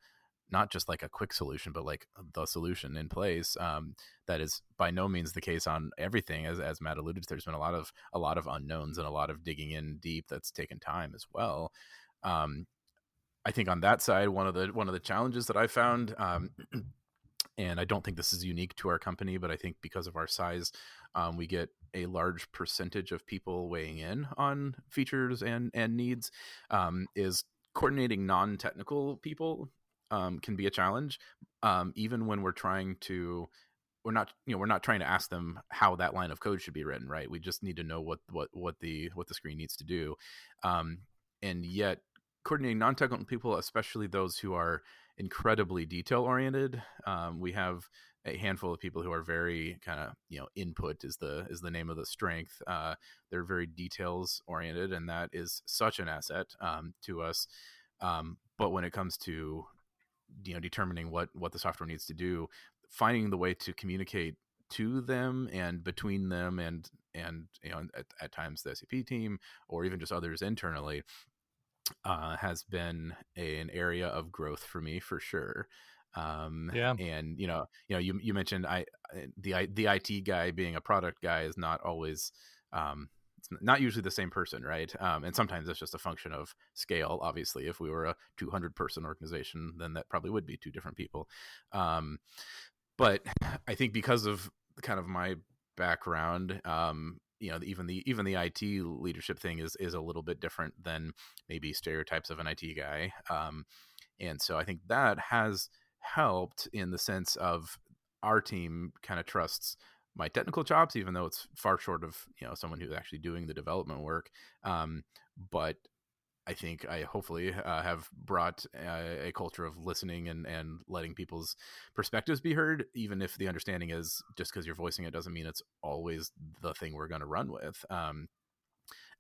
not just like a quick solution, but like the solution in place. Um, that is by no means the case on everything. As as Matt alluded to, there's been a lot of a lot of unknowns and a lot of digging in deep that's taken time as well. Um, I think on that side, one of the one of the challenges that I found, um, and I don't think this is unique to our company, but I think because of our size, um, we get a large percentage of people weighing in on features and and needs. Um, is coordinating non-technical people um, can be a challenge, um, even when we're trying to. We're not, you know, we're not trying to ask them how that line of code should be written, right? We just need to know what what what the what the screen needs to do, um, and yet coordinating non-technical people, especially those who are incredibly detail oriented. Um, we have a handful of people who are very kind of you know input is the is the name of the strength. Uh, they're very details oriented, and that is such an asset um, to us. Um, but when it comes to you know determining what what the software needs to do finding the way to communicate to them and between them and and you know at, at times the SEP team or even just others internally uh, has been a, an area of growth for me for sure. Um, yeah, and you know, you know, you you mentioned I the the IT guy being a product guy is not always um, it's not usually the same person, right? Um, and sometimes it's just a function of scale. Obviously, if we were a 200 person organization, then that probably would be two different people. Um, but I think because of kind of my background, um, you know, even the even the IT leadership thing is is a little bit different than maybe stereotypes of an IT guy. Um, and so I think that has helped in the sense of our team kind of trusts my technical chops, even though it's far short of you know someone who's actually doing the development work. Um, but I think I hopefully uh, have brought a, a, culture of listening and, and letting people's perspectives be heard, even if the understanding is just because you're voicing it doesn't mean it's always the thing we're going to run with. Um,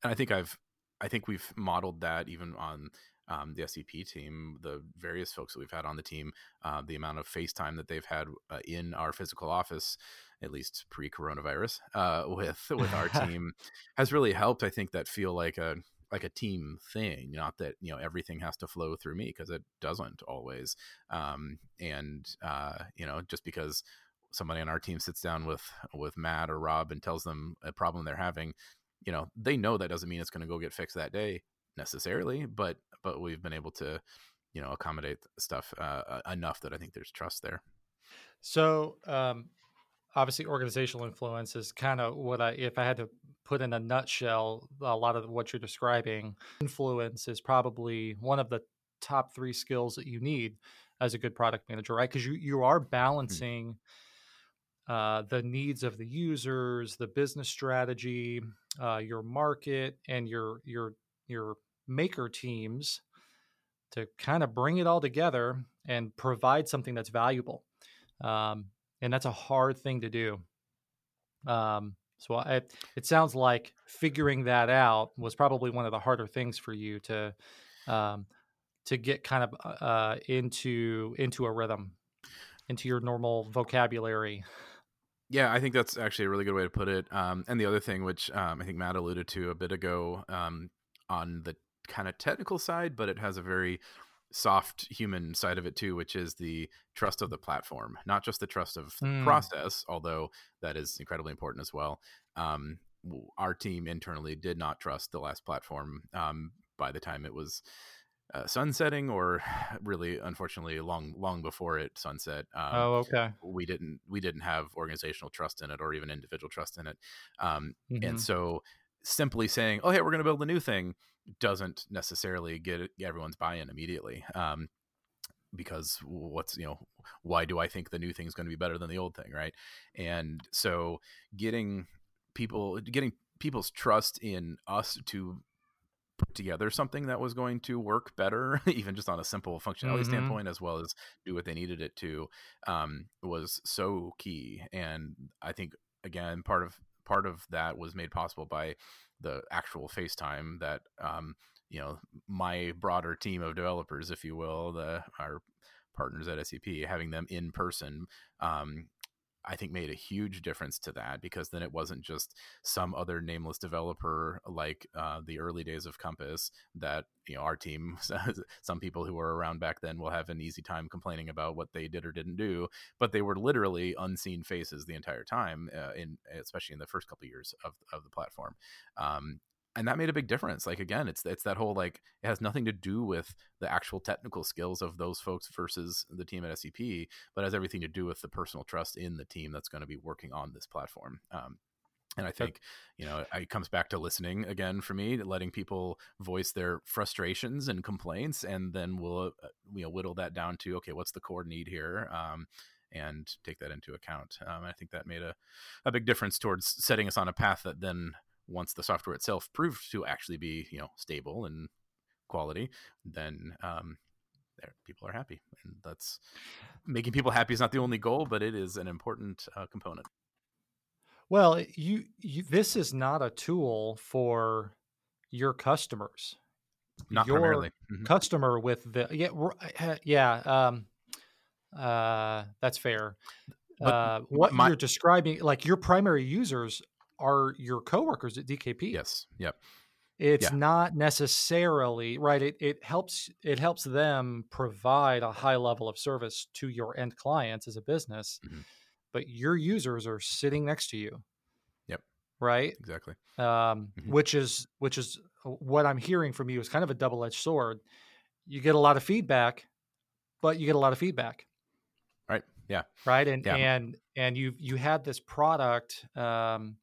and I think I've I think we've modeled that even on um, the SEP team, the various folks that we've had on the team, uh, the amount of FaceTime that they've had uh, in our physical office, at least pre-coronavirus, uh, with with our team, has really helped. I think that feel like a like a team thing not that you know everything has to flow through me because it doesn't always um, and uh, you know just because somebody on our team sits down with with matt or rob and tells them a problem they're having you know they know that doesn't mean it's going to go get fixed that day necessarily but but we've been able to you know accommodate stuff uh, enough that i think there's trust there.
So um obviously organizational influence is kind of what i if i had to put in a nutshell a lot of what you're describing influence is probably one of the top three skills that you need as a good product manager right because you you are mm-hmm. balancing uh, the needs of the users the business strategy uh, your market and your your your maker teams to kind of bring it all together and provide something that's valuable. Um, and that's a hard thing to do. Um, so I, it sounds like figuring that out was probably one of the harder things for you to um, to get kind of uh, uh into into a rhythm, into your normal vocabulary.
Yeah, I think that's actually a really good way to put it. Um, and the other thing, which um, I think Matt alluded to a bit ago, um, on the kind of technical side, but it has a very soft human side of it too, which is the trust of the platform, not just the trust of mm. process, although that is incredibly important as well. Um, our team internally did not trust the last platform um, by the time it was uh, sunsetting, or really, unfortunately, long long before it sunset.
Um, oh, okay.
We didn't we didn't have organizational trust in it, or even individual trust in it, um, mm-hmm. and so simply saying, "Oh, hey, we're going to build a new thing," doesn't necessarily get everyone's buy-in immediately. Um, because what's you know why do I think the new thing is going to be better than the old thing, right? And so getting people getting people's trust in us to put together something that was going to work better, even just on a simple functionality mm-hmm. standpoint, as well as do what they needed it to, um, was so key. And I think again, part of part of that was made possible by the actual FaceTime that um, you know my broader team of developers, if you will, the our partners at SEP, having them in person um, I think made a huge difference to that because then it wasn't just some other nameless developer like uh, the early days of Compass that you know our team, some people who were around back then will have an easy time complaining about what they did or didn't do, but they were literally unseen faces the entire time, uh, in especially in the first couple of years of of the platform. Um, and that made a big difference. Like again, it's it's that whole like it has nothing to do with the actual technical skills of those folks versus the team at SEP, but has everything to do with the personal trust in the team that's going to be working on this platform. Um, and I think, you know, it comes back to listening again for me, letting people voice their frustrations and complaints, and then we'll, uh, you know, whittle that down to, okay, what's the core need here? Um, and take that into account. Um, I think that made a, a big difference towards setting us on a path that then once the software itself proved to actually be you know stable and quality, then um, there people are happy, and that's making people happy is not the only goal, but it is an important uh, component.
Well, you, you this is not a tool for your customers.
Not
your
primarily.
Mm-hmm. customer with the yeah uh, yeah um, uh, that's fair. But uh, what my, you're describing, like your primary users are your coworkers at DKP.
Yes. Yep.
It's yeah. not necessarily right. It it helps it helps them provide a high level of service to your end clients as a business, mm-hmm. but your users are sitting next to you.
Yep.
Right.
Exactly.
Um, mm-hmm. Which is which is uh, what I'm hearing from you is kind of a double edged sword. You get a lot of feedback, but you get a lot of feedback.
Right. Yeah.
Right. And
yeah.
and and you you had this product. Um,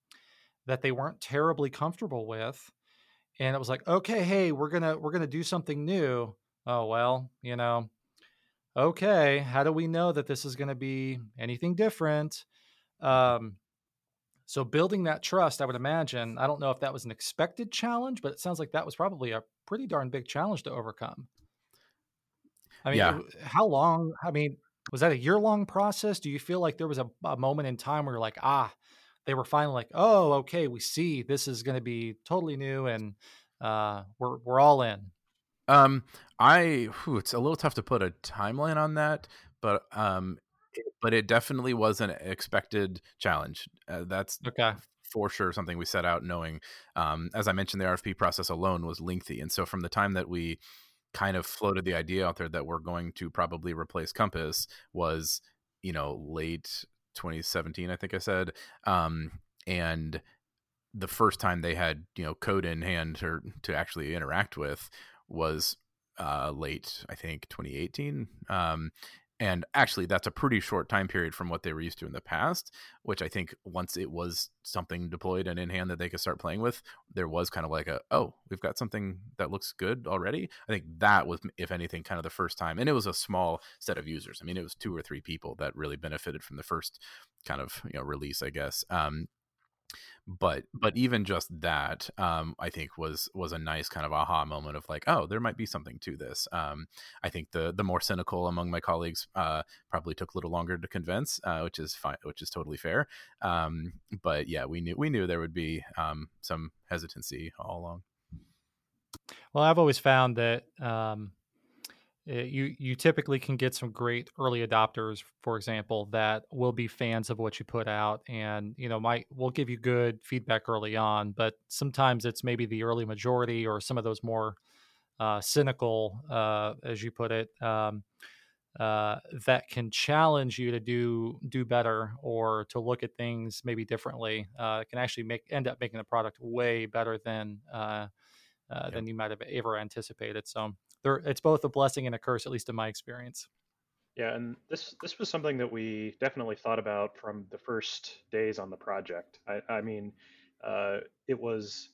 that they weren't terribly comfortable with and it was like okay hey we're gonna we're gonna do something new. Oh well you know okay how do we know that this is to be anything different? Um, so building that trust i would imagine i don't know if that was an expected challenge but it sounds like that was probably a pretty darn big challenge to overcome. I mean yeah. how long i mean was that a year long process? Do you feel like there was a, a moment in time where you're like ah they were finally like, oh, okay, we see this is going to be totally new, and uh, we're we're all in.
Um, I whew, it's a little tough to put a timeline on that, but um, but it definitely was an expected challenge. Uh, that's
okay
for sure something we set out knowing. Um, as I mentioned, the RFP process alone was lengthy, and so from the time that we kind of floated the idea out there that we're going to probably replace Compass was you know late 2017, I think I said. Um, and the first time they had you know code in hand or to actually interact with was uh, late, I think 2018. Um, and actually, that's a pretty short time period from what they were used to in the past, which I think once it was something deployed and in hand that they could start playing with, there was kind of like a, oh, we've got something that looks good already. I think that was, if anything, kind of the first time. And it was a small set of users. I mean, it was two or three people that really benefited from the first kind of you know release, I guess. Um, but but even just that um, i think was was a nice kind of aha moment of like oh there might be something to this. Um, i think the the more cynical among my colleagues uh, probably took a little longer to convince uh, which is fine which is totally fair. Um, but yeah we knew we knew there would be um, some hesitancy all along.
Well i've always found that um, you you typically can get some great early adopters for example that will be fans of what you put out and you know might will give you good feedback early on but sometimes it's maybe the early majority or some of those more uh, cynical uh, as you put it um, uh, that can challenge you to do do better or to look at things maybe differently uh, can actually make end up making the product way better than uh, uh, than you might have ever anticipated so there it's both a blessing and a curse, at least in my experience.
Yeah, and this this was something that we definitely thought about from the first days on the project. I, I mean, uh, it was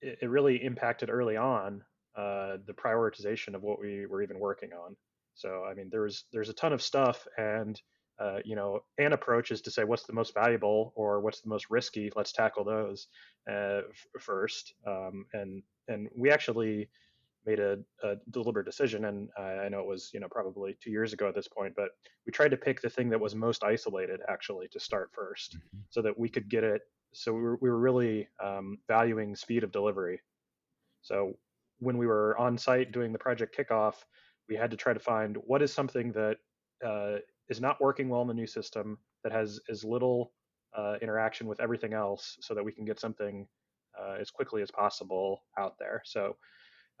it, it, really impacted early on uh, the prioritization of what we were even working on. So I mean, there was there's a ton of stuff, and uh, you know, an approach is to say what's the most valuable or what's the most risky. Let's tackle those uh, f- first. Um, and and we actually made a, a deliberate decision, and I know it was you know probably two years ago at this point, but we tried to pick the thing that was most isolated actually to start 1st mm-hmm. so that we could get it. So we were, we were really um, valuing speed of delivery. So when we were on site doing the project kickoff, we had to try to find what is something that uh, is not working well in the new system that has as little uh, interaction with everything else so that we can get something uh, as quickly as possible out there. So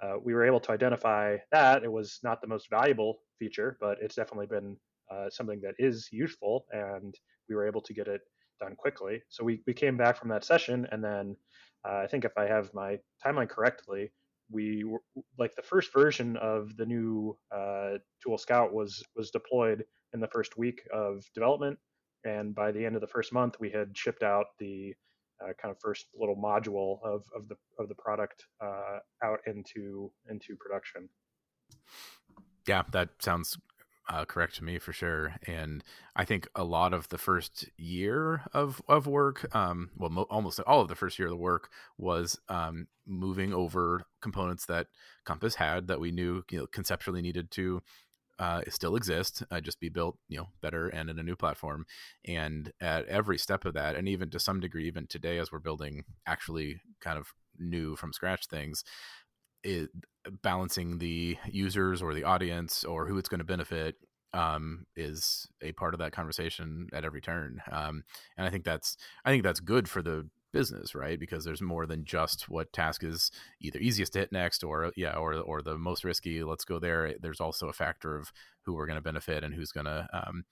uh, we were able to identify that. It was not the most valuable feature, but it's definitely been uh, something that is useful, and we were able to get it done quickly. So we, we came back from that session, and then uh, I think if I have my timeline correctly, we were, like the first version of the new uh, tool scout was was deployed in the first week of development and by the end of the first month we had shipped out the uh, kind of first little module of, of the of the product uh, out into into production
yeah that sounds uh, correct to me for sure. And I think a lot of the first year of of work, um, well, mo- almost all of the first year of the work was um, moving over components that Compass had that we knew you know conceptually needed to uh, still exist, uh, just be built, you know, better and in a new platform. And at every step of that, and even to some degree, even today, as we're building actually kind of new from scratch things, it, balancing the users or the audience or who it's going to benefit um, is a part of that conversation at every turn. Um, and I think that's I think that's good for the business, right? Because there's more than just what task is either easiest to hit next or yeah, or or the most risky. Let's go there. There's also a factor of who we're going to benefit and who's going to um,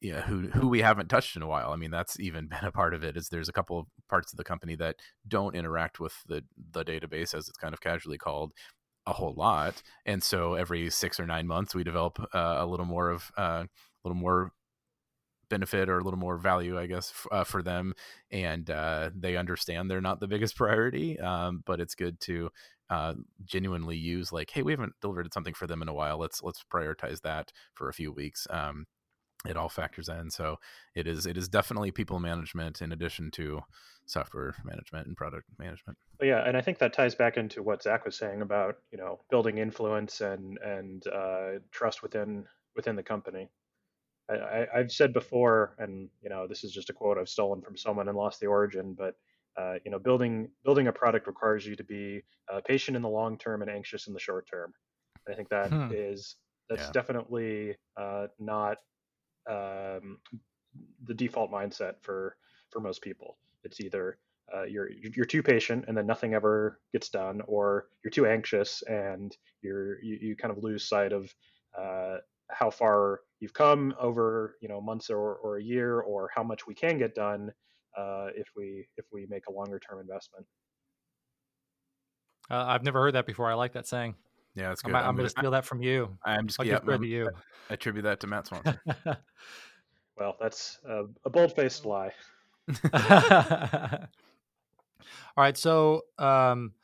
yeah, who who we haven't touched in a while. I mean, that's even been a part of it. Is there's a couple of parts of the company that don't interact with the the database, as it's kind of casually called, a whole lot. And so every six or nine months, we develop uh, a little more of uh, a little more benefit or a little more value, I guess, f- uh, for them. And uh, they understand they're not the biggest priority, um, but it's good to uh, genuinely use like, hey, we haven't delivered something for them in a while. Let's let's prioritize that for a few weeks. Um, it all factors in. So it is it is definitely people management in addition to software management and product management.
Yeah, and I think that ties back into what Zach was saying about you know building influence and and uh, trust within within the company. I, have said before, and you know this is just a quote I've stolen from someone and lost the origin, but uh, you know building building a product requires you to be uh, patient in the long term and anxious in the short term. And I think that hmm. is that's yeah. definitely uh, not um, the default mindset for for most people. It's either uh, you're you're too patient and then nothing ever gets done, or you're too anxious and you're you, you kind of lose sight of uh, how far you've come over you know months or, or a year, or how much we can get done uh, if we if we make a longer term investment.
Uh, I've never heard that before. I like that saying.
Yeah, that's good.
I'm, I'm, I'm going to steal that from you.
I'm just
I'll
yeah,
give credit to you.
I attribute that to Matt Swanson.
well, that's a, a bold faced lie.
All right, so um, I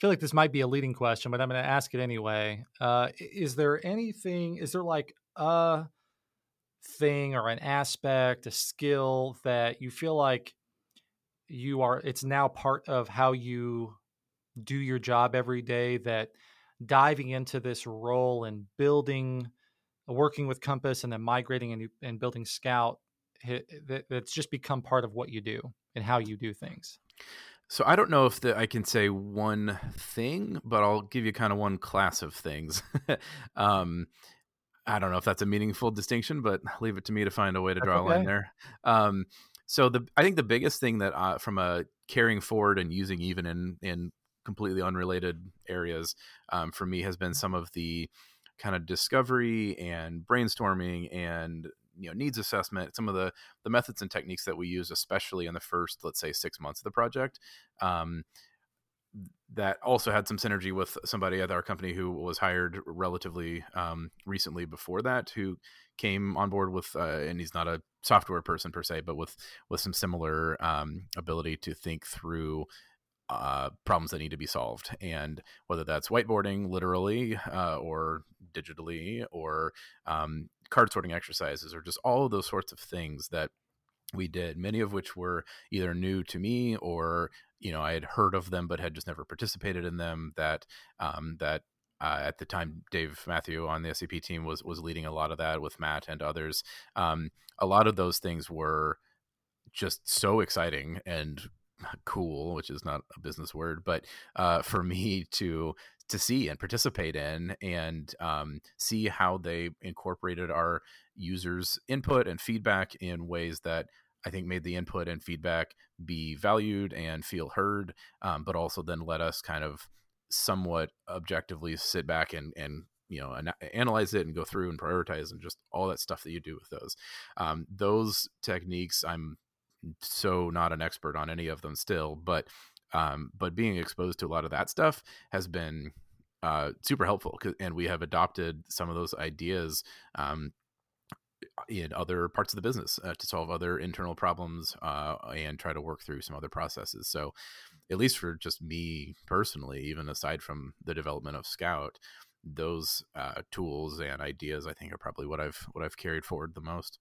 feel like this might be a leading question, but I'm going to ask it anyway. Uh, is there anything? Is there like a thing or an aspect, a skill that you feel like you are? It's now part of how you do your job every day that diving into this role and building, working with Compass, and then migrating and, and building Scout, that's just become part of what you do and how you do things.
So I don't know if the, I can say one thing, but I'll give you kind of one class of things. um, I don't know if that's a meaningful distinction, but leave it to me to find a way to draw okay. a line there. Um, so the I think the biggest thing that uh, from a carrying forward and using even in in completely unrelated areas um, for me has been some of the kind of discovery and brainstorming and you know needs assessment some of the the methods and techniques that we use especially in the first let's say six months of the project um, that also had some synergy with somebody at our company who was hired relatively um, recently before that who came on board with uh, and he's not a software person per se but with with some similar um, ability to think through uh, problems that need to be solved. And whether that's whiteboarding literally uh, or digitally or um, card sorting exercises or just all of those sorts of things that we did many of which were either new to me or you know i had heard of them but had just never participated in them that um, that uh, at the time Dave Matthew on the SEP team was was leading a lot of that with Matt and others. Um, a lot of those things were just so exciting and cool, which is not a business word, but uh, for me to to see and participate in and um, see how they incorporated our users' input and feedback in ways that I think made the input and feedback be valued and feel heard, um, but also then let us kind of somewhat objectively sit back and and you know an- analyze it and go through and prioritize and just all that stuff that you do with those. Um, those techniques i'm so not an expert on any of them still but um, but being exposed to a lot of that stuff has been uh, super helpful and we have adopted some of those ideas um, in other parts of the business uh, to solve other internal problems uh, and try to work through some other processes so at least for just me personally, even aside from the development of Scout, those uh, tools and ideas I think are probably what I've what I've carried forward the most.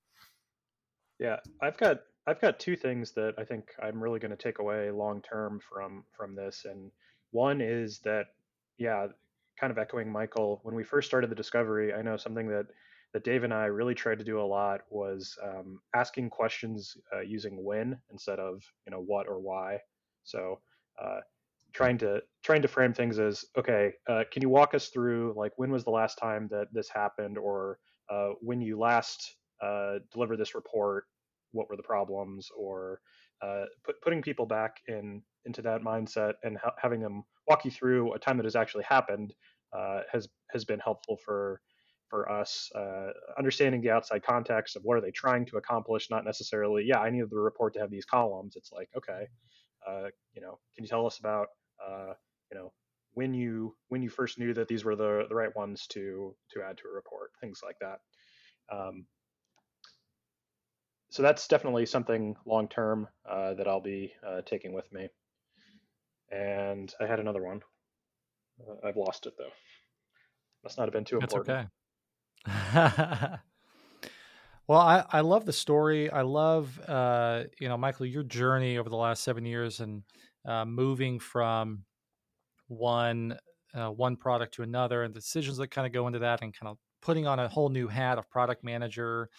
Yeah, I've got I've got two things that I think I'm really going to take away long term from from this, and one is that yeah, kind of echoing Michael when we first started the discovery. I know something that that Dave and I really tried to do a lot was um, asking questions uh, using when instead of you know what or why. So uh, trying to trying to frame things as okay uh, can you walk us through like when was the last time that this happened or uh, when you last uh, delivered this report what were the problems or uh, put, putting people back in into that mindset and ha- having them walk you through a time that has actually happened uh, has has been helpful for for us understanding the outside context of what are they trying to accomplish not necessarily yeah i need the report to have these columns it's like okay uh, you know, can you tell us about, uh, you know, when you when you first knew that these were the the right ones to to add to a report, things like that. Um, so that's definitely something long term uh, that I'll be uh, taking with me. And I had another one. Uh, I've lost it though. Must not have been too important.
That's okay. Well, I, I love the story. I love, uh, you know, Michael, your journey over the last seven years and uh, moving from one uh, one product to another, and the decisions that kind of go into that, and kind of putting on a whole new hat of product manager,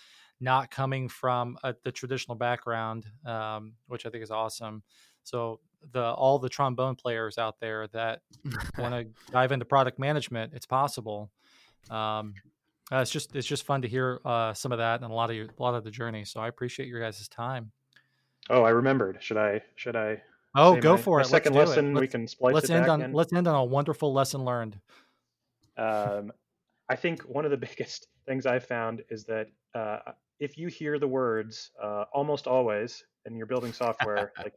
not coming from a, the traditional background, um, which I think is awesome. So the all the trombone players out there that want to dive into product management, it's possible. Um, uh, it's just it's just fun to hear uh, some of that and a lot of your, a lot of the journey. So I appreciate your guys' time.
Oh, I remembered. Should I should I?
Oh, go my, for
my
it.
Second lesson. We can splice.
Let's end on
in.
let's end on a wonderful lesson learned.
Um, I think one of the biggest things I've found is that uh, if you hear the words uh, almost always and you're building software, like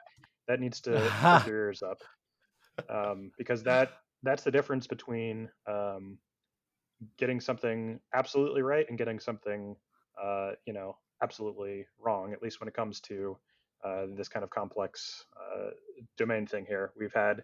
that needs to put your ears up um, because that that's the difference between um, getting something absolutely right and getting something uh, you know absolutely wrong at least when it comes to uh, this kind of complex uh, domain thing here. We've had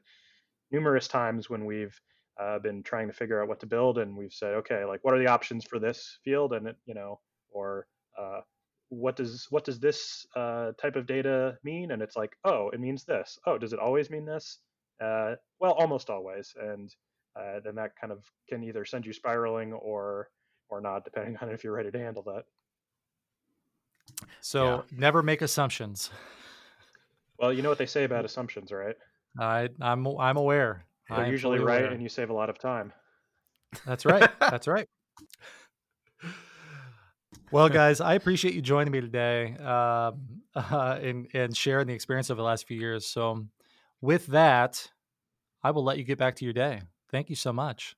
numerous times when we've uh, been trying to figure out what to build and we've said okay like what are the options for this field? And it you know or uh, what does what does this uh, type of data mean and it's like oh it means this oh does it always mean this well almost always and uh, then that kind of can either send you spiraling or or not, depending on if you're ready to handle that.
So yeah. never make assumptions.
Well, you know what they say about assumptions, right?
I I'm I'm aware.
They're usually right, aware. and you save a lot of time.
That's right. That's right. Well, guys, I appreciate you joining me today uh, uh, and and sharing the experience of the last few years. So, with that, I will let you get back to your day. Thank you so much.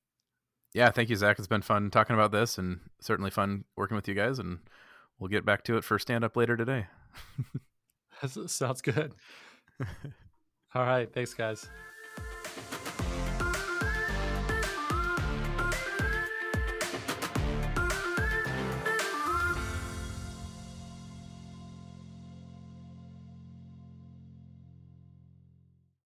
Yeah, thank you, Zach. It's been fun talking about this and certainly fun working with you guys. And we'll get back to it for stand up later today.
Sounds good. All right. Thanks, guys.